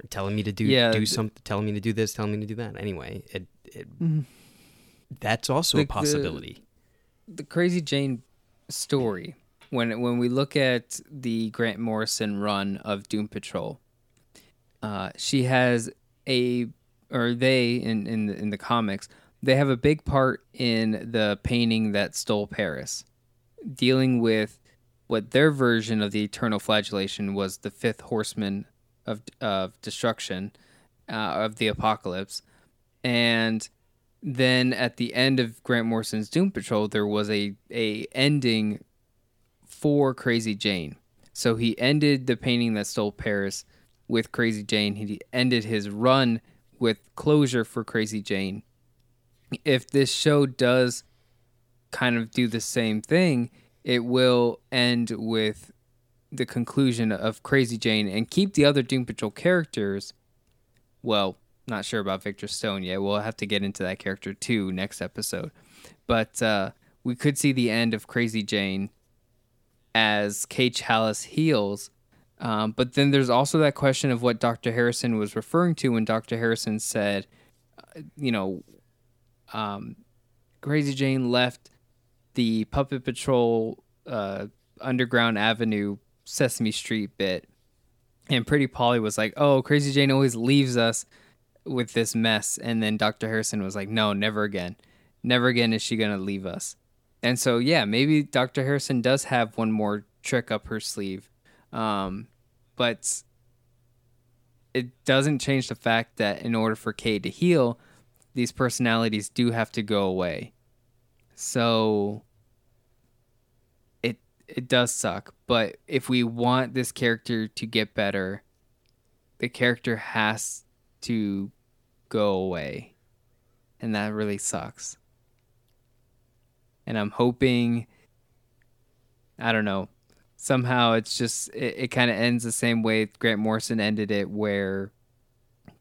Speaker 4: or telling me to do
Speaker 3: Yeah,
Speaker 4: do
Speaker 3: th-
Speaker 4: something telling me to do this telling me to do that anyway it, it that's also
Speaker 3: Like
Speaker 4: a
Speaker 3: the-
Speaker 4: possibility
Speaker 3: the Crazy Jane story. When when we look at the Grant Morrison run of Doom Patrol, uh, she has a or they in in the, in the comics they have a big part in the painting that stole Paris, dealing with what their version of the eternal flagellation was the fifth horseman of of destruction uh, of the apocalypse, and then at the end of Grant Morrison's Doom Patrol, there was a a ending for Crazy Jane. So he ended the painting that stole Paris with Crazy Jane. He ended his run with closure for Crazy Jane. If this show does kind of do the same thing, it will end with the conclusion of Crazy Jane and keep the other Doom Patrol characters. Well, not sure about Victor Stone yet. We'll have to get into that character too next episode. But uh, we could see the end of Crazy Jane as Kay Challis heals. Um, but then there's also that question of what Dr. Harrison was referring to when Dr. Harrison said, uh, you know, um, Crazy Jane left the Puppet Patrol uh, Underground Avenue Sesame Street bit. And Pretty Polly was like, oh, Crazy Jane always leaves us with this mess. And then Dr. Harrison was like, no, never again. Never again is she to leave us. And so, yeah, maybe Dr. Harrison does have one more trick up her sleeve. Um, but it doesn't change the fact that in order for Kay to heal, these personalities do have to go away. So it it does suck, but if we want this character to get better, the character has to go away. And that really sucks. And I'm hoping I don't know. Somehow it's just it, it kind of ends the same way Grant Morrison ended it where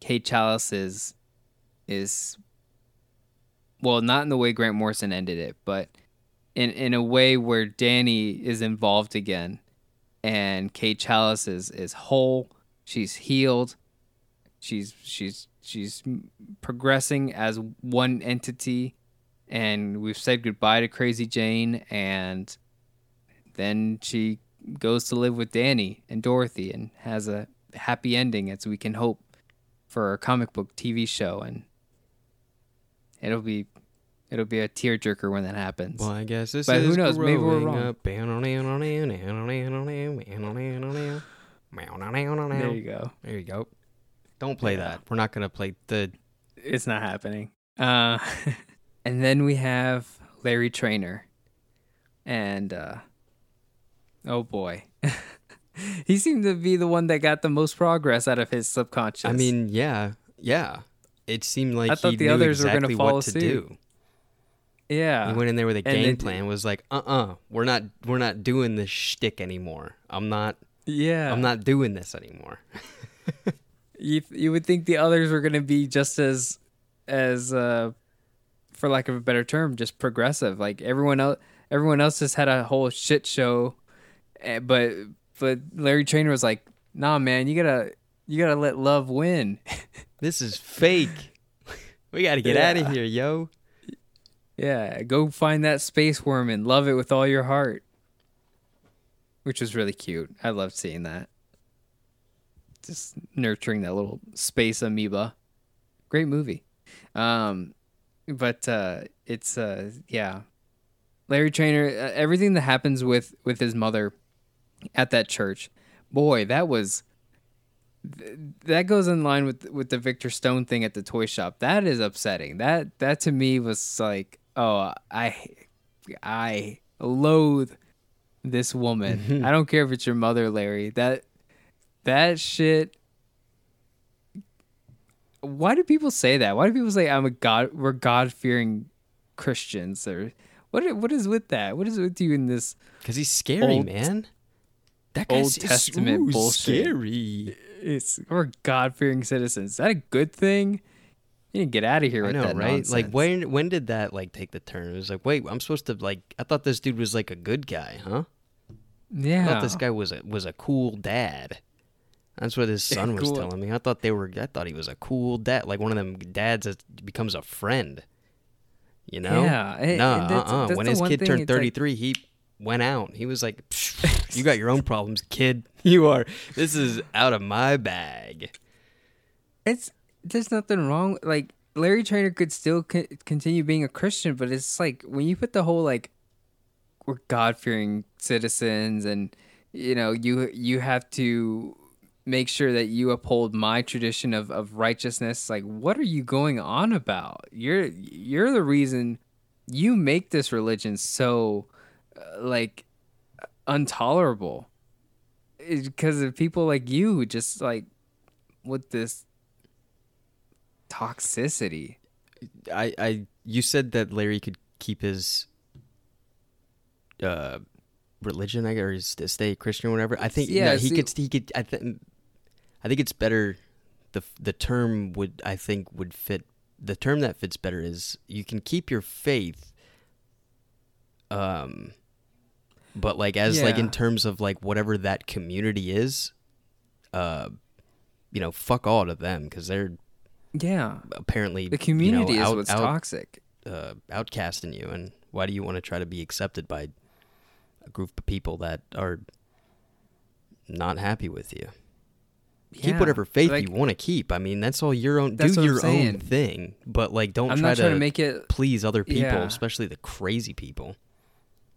Speaker 3: Kay Challis is is well, not in the way Grant Morrison ended it, but in in a way where Danny is involved again and Kay Challis is is whole, she's healed, she's she's she's progressing as one entity. And we've said goodbye to Crazy Jane and then she goes to live with Danny and Dorothy and has a happy ending as we can hope for a comic book TV show. And it'll be it'll be a tearjerker when that happens.
Speaker 4: well i guess this
Speaker 3: But
Speaker 4: is
Speaker 3: who knows, maybe we're wrong.
Speaker 4: up.
Speaker 3: there you go.
Speaker 4: There you go. Don't play that. We're not gonna play the.
Speaker 3: It's not happening. Uh, and then we have Larry Trainer, and uh, oh boy, he seemed to be the one that got the most progress out of his subconscious.
Speaker 4: I mean, yeah, yeah. It seemed like
Speaker 3: I thought
Speaker 4: he
Speaker 3: the
Speaker 4: knew
Speaker 3: others were gonna
Speaker 4: exactly
Speaker 3: follow
Speaker 4: to
Speaker 3: suit.
Speaker 4: do.
Speaker 3: Yeah,
Speaker 4: He went in there with a
Speaker 3: And
Speaker 4: game
Speaker 3: it-
Speaker 4: plan. Was like, uh, uh-uh, uh, we're not, we're not doing this shtick anymore. I'm not,
Speaker 3: yeah.
Speaker 4: I'm not doing this anymore. [laughs]
Speaker 3: You you would think the others were gonna be just as as uh, for lack of a better term, just progressive. Like everyone else, everyone else just had a whole shit show, eh, but but Larry Trainer was like, "Nah, man, you gotta you gotta let love win." [laughs]
Speaker 4: This is fake. [laughs] we got to get out of here, yo.
Speaker 3: Yeah, go find that space worm and love it with all your heart. Which was really cute. I loved seeing that. Just nurturing that little space amoeba. Great movie. Um but uh it's uh yeah. Larry Trainer uh, everything that happens with with his mother at that church boy, that was that goes in line with with the Victor Stone thing at the toy shop. That is upsetting. That that to me was like, oh, I I loathe this woman. Mm-hmm. I don't care if it's your mother, Larry. That that shit why do people say that? Why do people say I'm a god we're God fearing Christians or what what is with that? What is with you in this
Speaker 4: Because he's scary,
Speaker 3: Old-
Speaker 4: man. That
Speaker 3: Old
Speaker 4: guy's
Speaker 3: Testament
Speaker 4: ooh,
Speaker 3: bullshit.
Speaker 4: Scary.
Speaker 3: it's we're God fearing citizens. Is that a good thing? You need to get out of here
Speaker 4: I
Speaker 3: with
Speaker 4: know,
Speaker 3: that
Speaker 4: right?
Speaker 3: nonsense.
Speaker 4: Like when when did that like take the turn? It was like, wait, I'm supposed to like I thought this dude was like a good guy, huh? I
Speaker 3: yeah,
Speaker 4: thought this guy was a was a cool dad. That's what his [laughs] son was
Speaker 3: Cool.
Speaker 4: telling me. I thought they were. I thought he was a cool dad, like one of them dads that becomes a friend. You know?
Speaker 3: Yeah, and-
Speaker 4: Nah,
Speaker 3: and that's-
Speaker 4: uh-uh.
Speaker 3: that's
Speaker 4: When his kid turned
Speaker 3: it's like-
Speaker 4: 33, he went out. He was like, "You got your own [laughs] problems, kid. You are. This is out of my bag."
Speaker 3: it's there's nothing wrong. Like Larry Trainer could still co- continue being a Christian, but it's like when you put the whole like we're God fearing citizens, and you know you you have to make sure that you uphold my tradition of, of righteousness. Like, what are you going on about? You're you're the reason you make this religion so uh, like intolerable because of people like you just like with this toxicity.
Speaker 4: I, I, you said that Larry could keep his uh religion, I guess, or his stay Christian or whatever. I think
Speaker 3: Yeah,
Speaker 4: yeah, he
Speaker 3: see-
Speaker 4: could. He could. I think. I think it's better. the The term would I think would fit. The term that fits better is you can keep your faith. Um. But like as like in terms of like whatever that community is, uh, you know, fuck all to them because they're
Speaker 3: Yeah,
Speaker 4: apparently
Speaker 3: the community
Speaker 4: you know,
Speaker 3: is what's
Speaker 4: out-
Speaker 3: toxic.
Speaker 4: uh, outcasting you, and why do you want to try to be accepted by a group of people that are not happy with you? keep whatever faith
Speaker 3: like,
Speaker 4: you want to keep. I mean, that's all your own. Do your own thing, but like, don't
Speaker 3: I'm
Speaker 4: try,
Speaker 3: not
Speaker 4: to
Speaker 3: to make it.
Speaker 4: please other people,
Speaker 3: Yeah.
Speaker 4: especially the crazy people.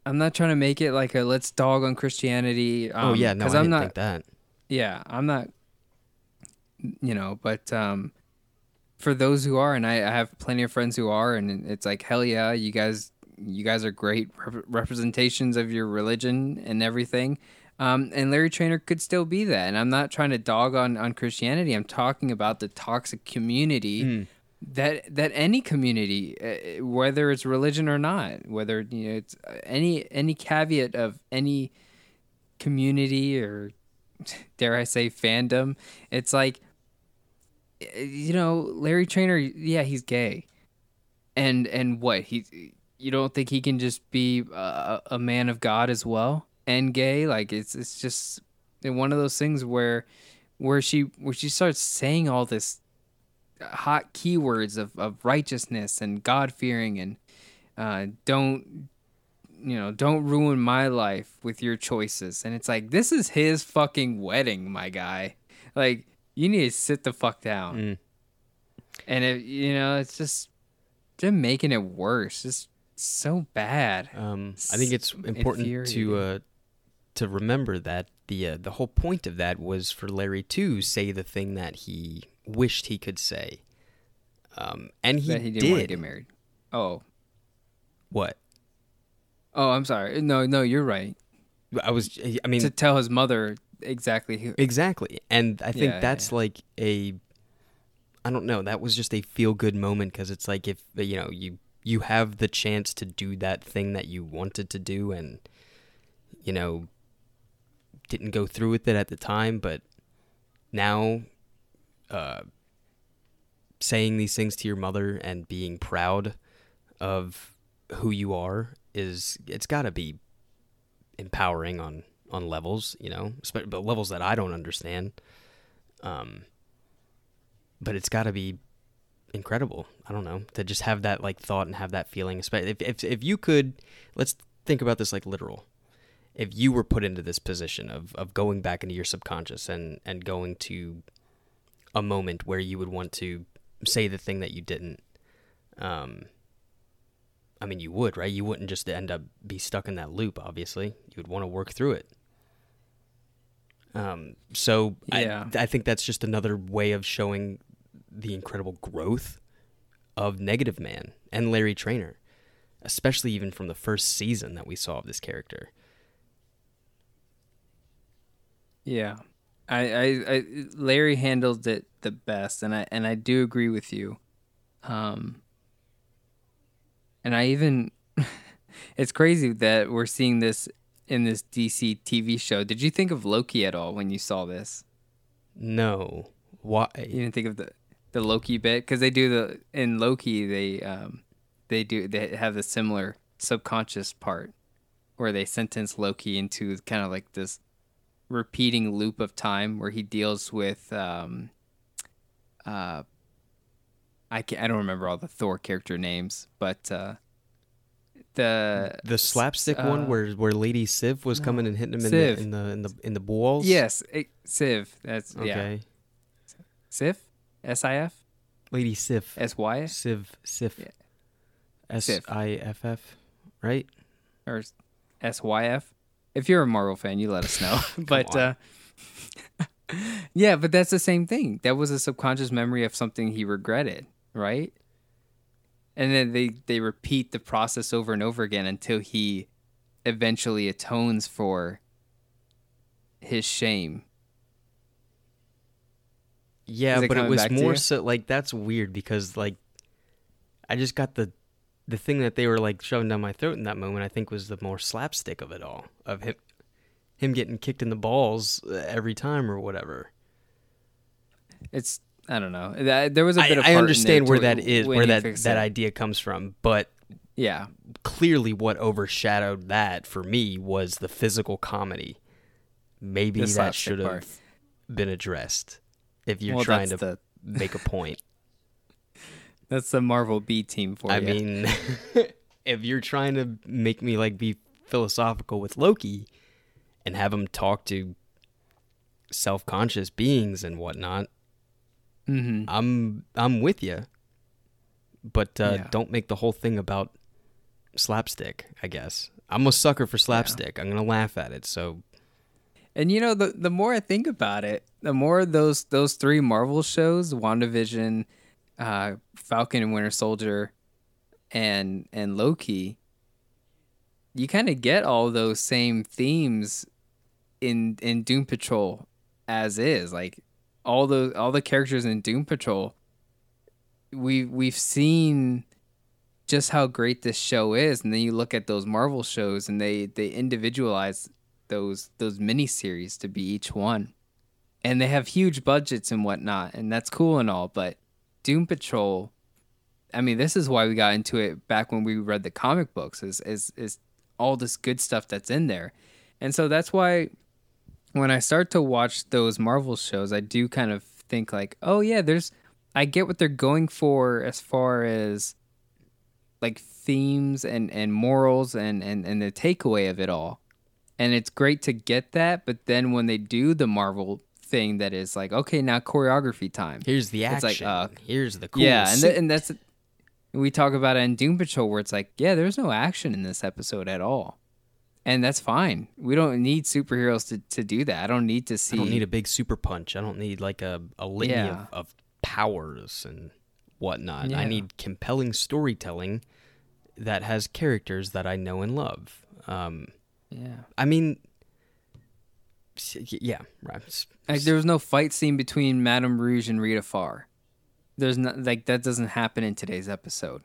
Speaker 3: I'm not trying to make it like a let's dog on Christianity. Um,
Speaker 4: oh yeah, no, I
Speaker 3: I'm not.
Speaker 4: think that.
Speaker 3: yeah i'm not you know but um for those who are and I, I have plenty of friends who are and it's like hell yeah you guys you guys are great rep- representations of your religion and everything. Um, and larry trainer could still be that. And i'm not trying to dog on on christianity. I'm talking about the toxic community that that any community uh, whether it's religion or not whether you know it's uh, any any caveat of any community or [laughs] dare I say fandom. It's like you know, Larry Trainer, yeah, he's gay. And and what? He you don't think he can just be a, a man of God as well and gay? Like it's it's just one of those things where where she where she starts saying all this hot keywords of, of righteousness and God fearing and uh, don't you know, don't ruin my life with your choices. And it's like, this is his fucking wedding, my guy. Like, you need to sit the fuck down.
Speaker 4: Mm.
Speaker 3: And it, you know, it's just, they're making it worse. It's so bad.
Speaker 4: Um, I think it's important to uh, to remember that the uh, the whole point of that was for Larry to say the thing that he wished he could say, um, and he,
Speaker 3: he didn't want to
Speaker 4: did.
Speaker 3: get married. Oh,
Speaker 4: What
Speaker 3: oh, I'm sorry. No, no, you're right.
Speaker 4: I was, I mean,
Speaker 3: to tell his mother exactly who.
Speaker 4: Exactly. And I think
Speaker 3: Yeah,
Speaker 4: that's
Speaker 3: yeah.
Speaker 4: like a I don't know, that was just a feel good moment cuz it's like if you know, you you have the chance to do that thing that you wanted to do and you know didn't go through with it at the time, but now uh saying these things to your mother and being proud of who you are is it's got to be empowering on on levels, you know, but levels that I don't understand. Um, but it's got to be incredible. I don't know to just have that like thought and have that feeling. If if if you could, let's think about this like literal. If you were put into this position of of going back into your subconscious and and going to a moment where you would want to say the thing that you didn't, um, I mean, you would, right? You wouldn't just end up be stuck in that loop. Obviously, you would want to work through it. Um, so
Speaker 3: Yeah.
Speaker 4: I, I think that's just another way of showing the incredible growth of Negative Man and Larry Trainer, especially even from the first season that we saw of this character.
Speaker 3: Yeah, I, I, I, Larry handled it the best, and I and I do agree with you. Um, and I even, [laughs] it's crazy that we're seeing this in this DC TV show. Did you think of Loki at all when you saw this?
Speaker 4: No, why?
Speaker 3: You didn't think of the the Loki bit because they do the in Loki they um they do they have the similar subconscious part where they sentence Loki into kind of like this repeating loop of time where he deals with um uh I can I don't remember all the Thor character names but uh the
Speaker 4: The slapstick
Speaker 3: uh,
Speaker 4: one where where Lady Sif was coming and hitting him in the, in the in the in the balls.
Speaker 3: yes it, Civ that's yeah
Speaker 4: Okay.
Speaker 3: Civ S I F
Speaker 4: Lady Sif.
Speaker 3: S Y
Speaker 4: Civ Sif. S I F F. Right.
Speaker 3: or SYF. If you're a Marvel fan, you let us know. [laughs] but uh, [laughs] yeah, but that's the same thing. That was a subconscious memory of something he regretted, right? And then they they repeat the process over and over again until he eventually atones for his shame.
Speaker 4: Yeah,
Speaker 3: it
Speaker 4: but it was more so like that's weird because like I just got the the thing that they were like shoving down my throat in that moment. I think was the more slapstick of it all of him him getting kicked in the balls uh, every time or whatever.
Speaker 3: It's I don't know. That- There was a bit of
Speaker 4: I understand where that is, where that that
Speaker 3: it.
Speaker 4: idea comes from, but
Speaker 3: Yeah,
Speaker 4: clearly what overshadowed that for me was the physical comedy. Maybe
Speaker 3: The
Speaker 4: that should have been addressed if you're
Speaker 3: Well,
Speaker 4: trying to
Speaker 3: the-
Speaker 4: make a point. [laughs] [laughs]
Speaker 3: that's the Marvel B team for me.
Speaker 4: I
Speaker 3: you.
Speaker 4: mean, [laughs] if you're trying to make me like be philosophical with Loki and have him talk to self-conscious beings and whatnot,
Speaker 3: hmm
Speaker 4: I'm I'm with you. But uh,
Speaker 3: Yeah.
Speaker 4: don't make the whole thing about slapstick. I guess I'm a sucker for slapstick. I'm gonna laugh at it. So
Speaker 3: And you know, the the more I think about it, the more those those three Marvel shows, WandaVision, uh, Falcon and Winter Soldier, and and Loki, you kind of get all those same themes in in Doom Patrol as is. Like all the all the characters in Doom Patrol, we we've seen just how great this show is, and then you look at those Marvel shows, and they they individualize those those miniseries to be each one, and they have huge budgets and whatnot, and that's cool and all. But Doom Patrol, I mean, this is why we got into it back when we read the comic books. Is is is all this good stuff that's in there, and so that's why when I start to watch those Marvel shows, I do kind of think like, oh yeah, there's I get what they're going for as far as like themes and and morals and and and the takeaway of it all and it's great to get that but then when they do the marvel thing that is like okay now choreography time
Speaker 4: here's the
Speaker 3: It's
Speaker 4: action.
Speaker 3: like, uh,
Speaker 4: here's the cool.
Speaker 3: yeah and, th- and that's we talk about it in doom patrol where it's like yeah there's no action in this episode at all and that's fine we don't need superheroes to, to do that i don't need to see
Speaker 4: I don't need a big super punch. I don't need like a, a litany
Speaker 3: Yeah.
Speaker 4: of, of powers and whatnot.
Speaker 3: Yeah.
Speaker 4: I need compelling storytelling that has characters that I know and love. Um,
Speaker 3: yeah
Speaker 4: I mean, yeah, right.
Speaker 3: Like there was no fight scene between Madame Rouge and Rita Farr. There's not like that doesn't happen in today's episode.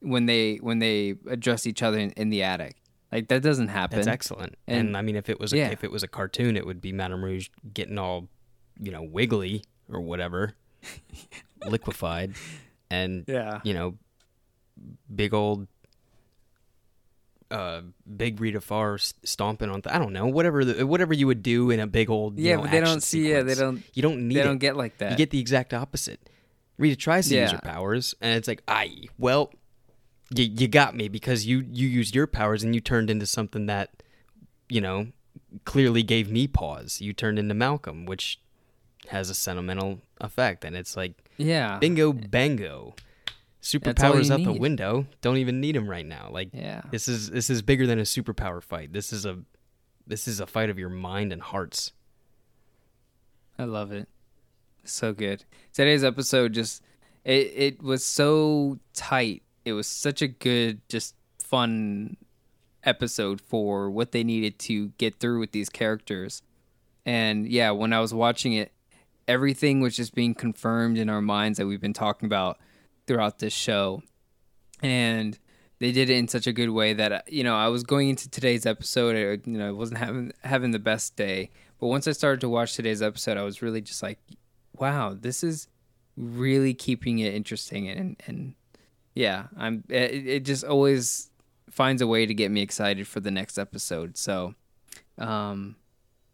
Speaker 3: When they when they address each other in, in the attic, like that doesn't happen.
Speaker 4: That's excellent. And,
Speaker 3: And-
Speaker 4: I mean, if it was a,
Speaker 3: yeah.
Speaker 4: if it was a cartoon, it would be Madame Rouge getting all, you know, wiggly or whatever, [laughs] liquefied, and
Speaker 3: Yeah.
Speaker 4: you know, big old, uh, big Rita Farr s- stomping on. Th- I don't know, whatever the, whatever you would do in a big old. you
Speaker 3: Yeah,
Speaker 4: know,
Speaker 3: but they don't see- yeah, they don't-
Speaker 4: You don't need
Speaker 3: They don't get like that.
Speaker 4: You get the exact opposite. Rita tries to use her powers, and it's like, I well, you you got me because you you used your powers and you turned into something that, you know, clearly gave me pause. You turned into Malcolm, which has a sentimental effect, and it's like,
Speaker 3: yeah.
Speaker 4: bingo bango, superpowers out the window. Don't even need them right now. Like,
Speaker 3: Yeah.
Speaker 4: this is this is bigger than a superpower fight. This is a this is a fight of your mind and hearts.
Speaker 3: I love it. So good. Today's episode just it it was so tight. It was such a good, just fun episode for what they needed to get through with these characters. And yeah, when I was watching it, everything was just being confirmed in our minds that we've been talking about throughout this show. And they did it in such a good way that uh, you know I was going into today's episode. You know, I wasn't having having the best day, but once I started to watch today's episode, I was really just like, "Wow, this is really keeping it interesting." And and yeah, I'm. It, it just always finds a way to get me excited for the next episode. So, um,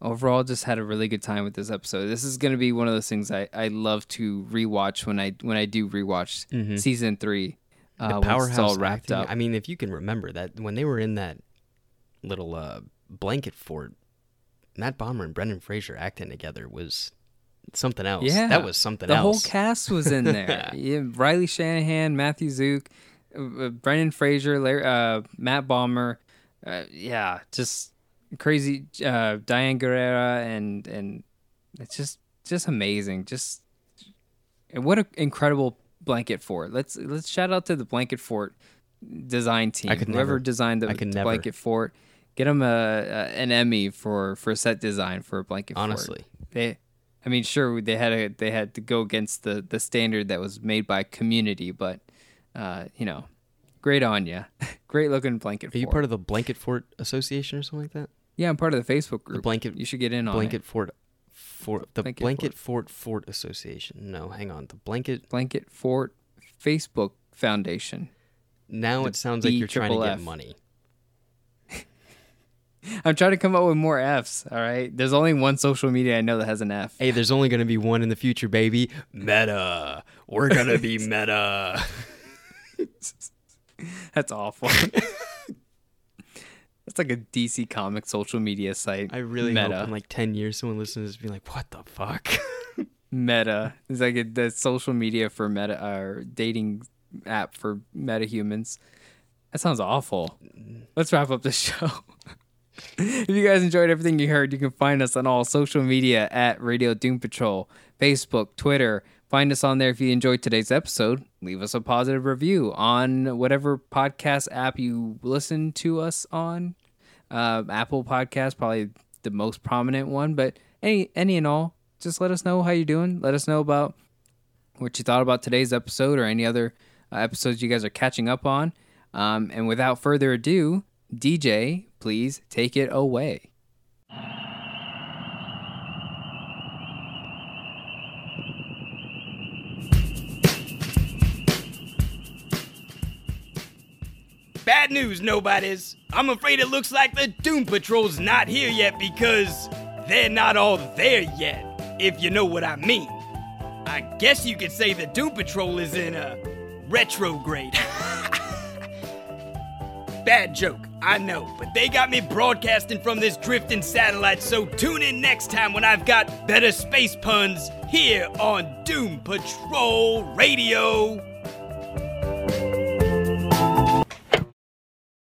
Speaker 3: overall, just had a really good time with this episode. This is going to be one of those things I I love to rewatch when I when I do rewatch
Speaker 4: Mhm.
Speaker 3: season three.
Speaker 4: The
Speaker 3: Uh, once
Speaker 4: powerhouse
Speaker 3: all wrapped
Speaker 4: acting,
Speaker 3: up.
Speaker 4: I mean, if you can remember that when they were in that little uh, blanket fort, Matt Bomer and Brendan Fraser acting together was something else.
Speaker 3: Yeah,
Speaker 4: that was something else.
Speaker 3: the whole cast was in there. [laughs] yeah, Riley Shanahan, Matthew Zook, uh, Brendan Fraser, Larry, uh, Matt Bomer. Uh, yeah, just crazy. Uh, Diane Guerrero, and and it's just just amazing. Just and what an incredible blanket fort. Let's let's shout out to the blanket fort design team.
Speaker 4: I could
Speaker 3: Whoever
Speaker 4: never.
Speaker 3: designed the,
Speaker 4: I could
Speaker 3: the
Speaker 4: never.
Speaker 3: blanket fort. Get them a, a an Emmy for for set design for a blanket fort
Speaker 4: Honestly,
Speaker 3: they i mean sure they had a they had to go against the the standard that was made by community but uh you know great on you [laughs] great looking blanket
Speaker 4: are you part of the Blanket Fort Association or something like that?
Speaker 3: yeah i'm part of the facebook group The
Speaker 4: blanket-
Speaker 3: you should get in on
Speaker 4: Blanket
Speaker 3: it.
Speaker 4: Fort, Fort, the
Speaker 3: Blanket
Speaker 4: Blanket, Fort Fort Association. No, hang on, the Blanket.
Speaker 3: blanket fort facebook foundation
Speaker 4: Now
Speaker 3: The
Speaker 4: it sounds like you're trying to get money. [laughs]
Speaker 3: i'm trying to come up with more f's all right there's only one social media i know that has an f
Speaker 4: Hey, there's only going to be one in the future, baby. Meta. We're gonna be [laughs] meta. [laughs]
Speaker 3: that's awful that's like a dc comic social media site
Speaker 4: I really
Speaker 3: meta
Speaker 4: hope in like ten years someone listens to this and be like, "What the fuck?"
Speaker 3: Meta. It's like a, the social media for meta or dating app for meta humans. That sounds awful. Let's wrap up the show. [laughs] if you guys enjoyed everything you heard, you can find us on all social media at Radio Doom Patrol, Facebook, Twitter. Find us on there if you enjoyed today's episode. Leave us a positive review on whatever podcast app you listen to us on. Uh, Apple Podcast, probably the most prominent one, but any any and all, just let us know how you're doing. Let us know about what you thought about today's episode or any other uh, episodes you guys are catching up on. Um, and without further ado, DJ, please take it away.
Speaker 2: Bad news, nobodies. I'm afraid it looks like the Doom Patrol's not here yet because they're not all there yet, if you know what I mean. I guess you could say the Doom Patrol is in a retrograde. [laughs] Bad joke, I know, but they got me broadcasting from this drifting satellite, so tune in next time when I've got better space puns here on Doom Patrol Radio.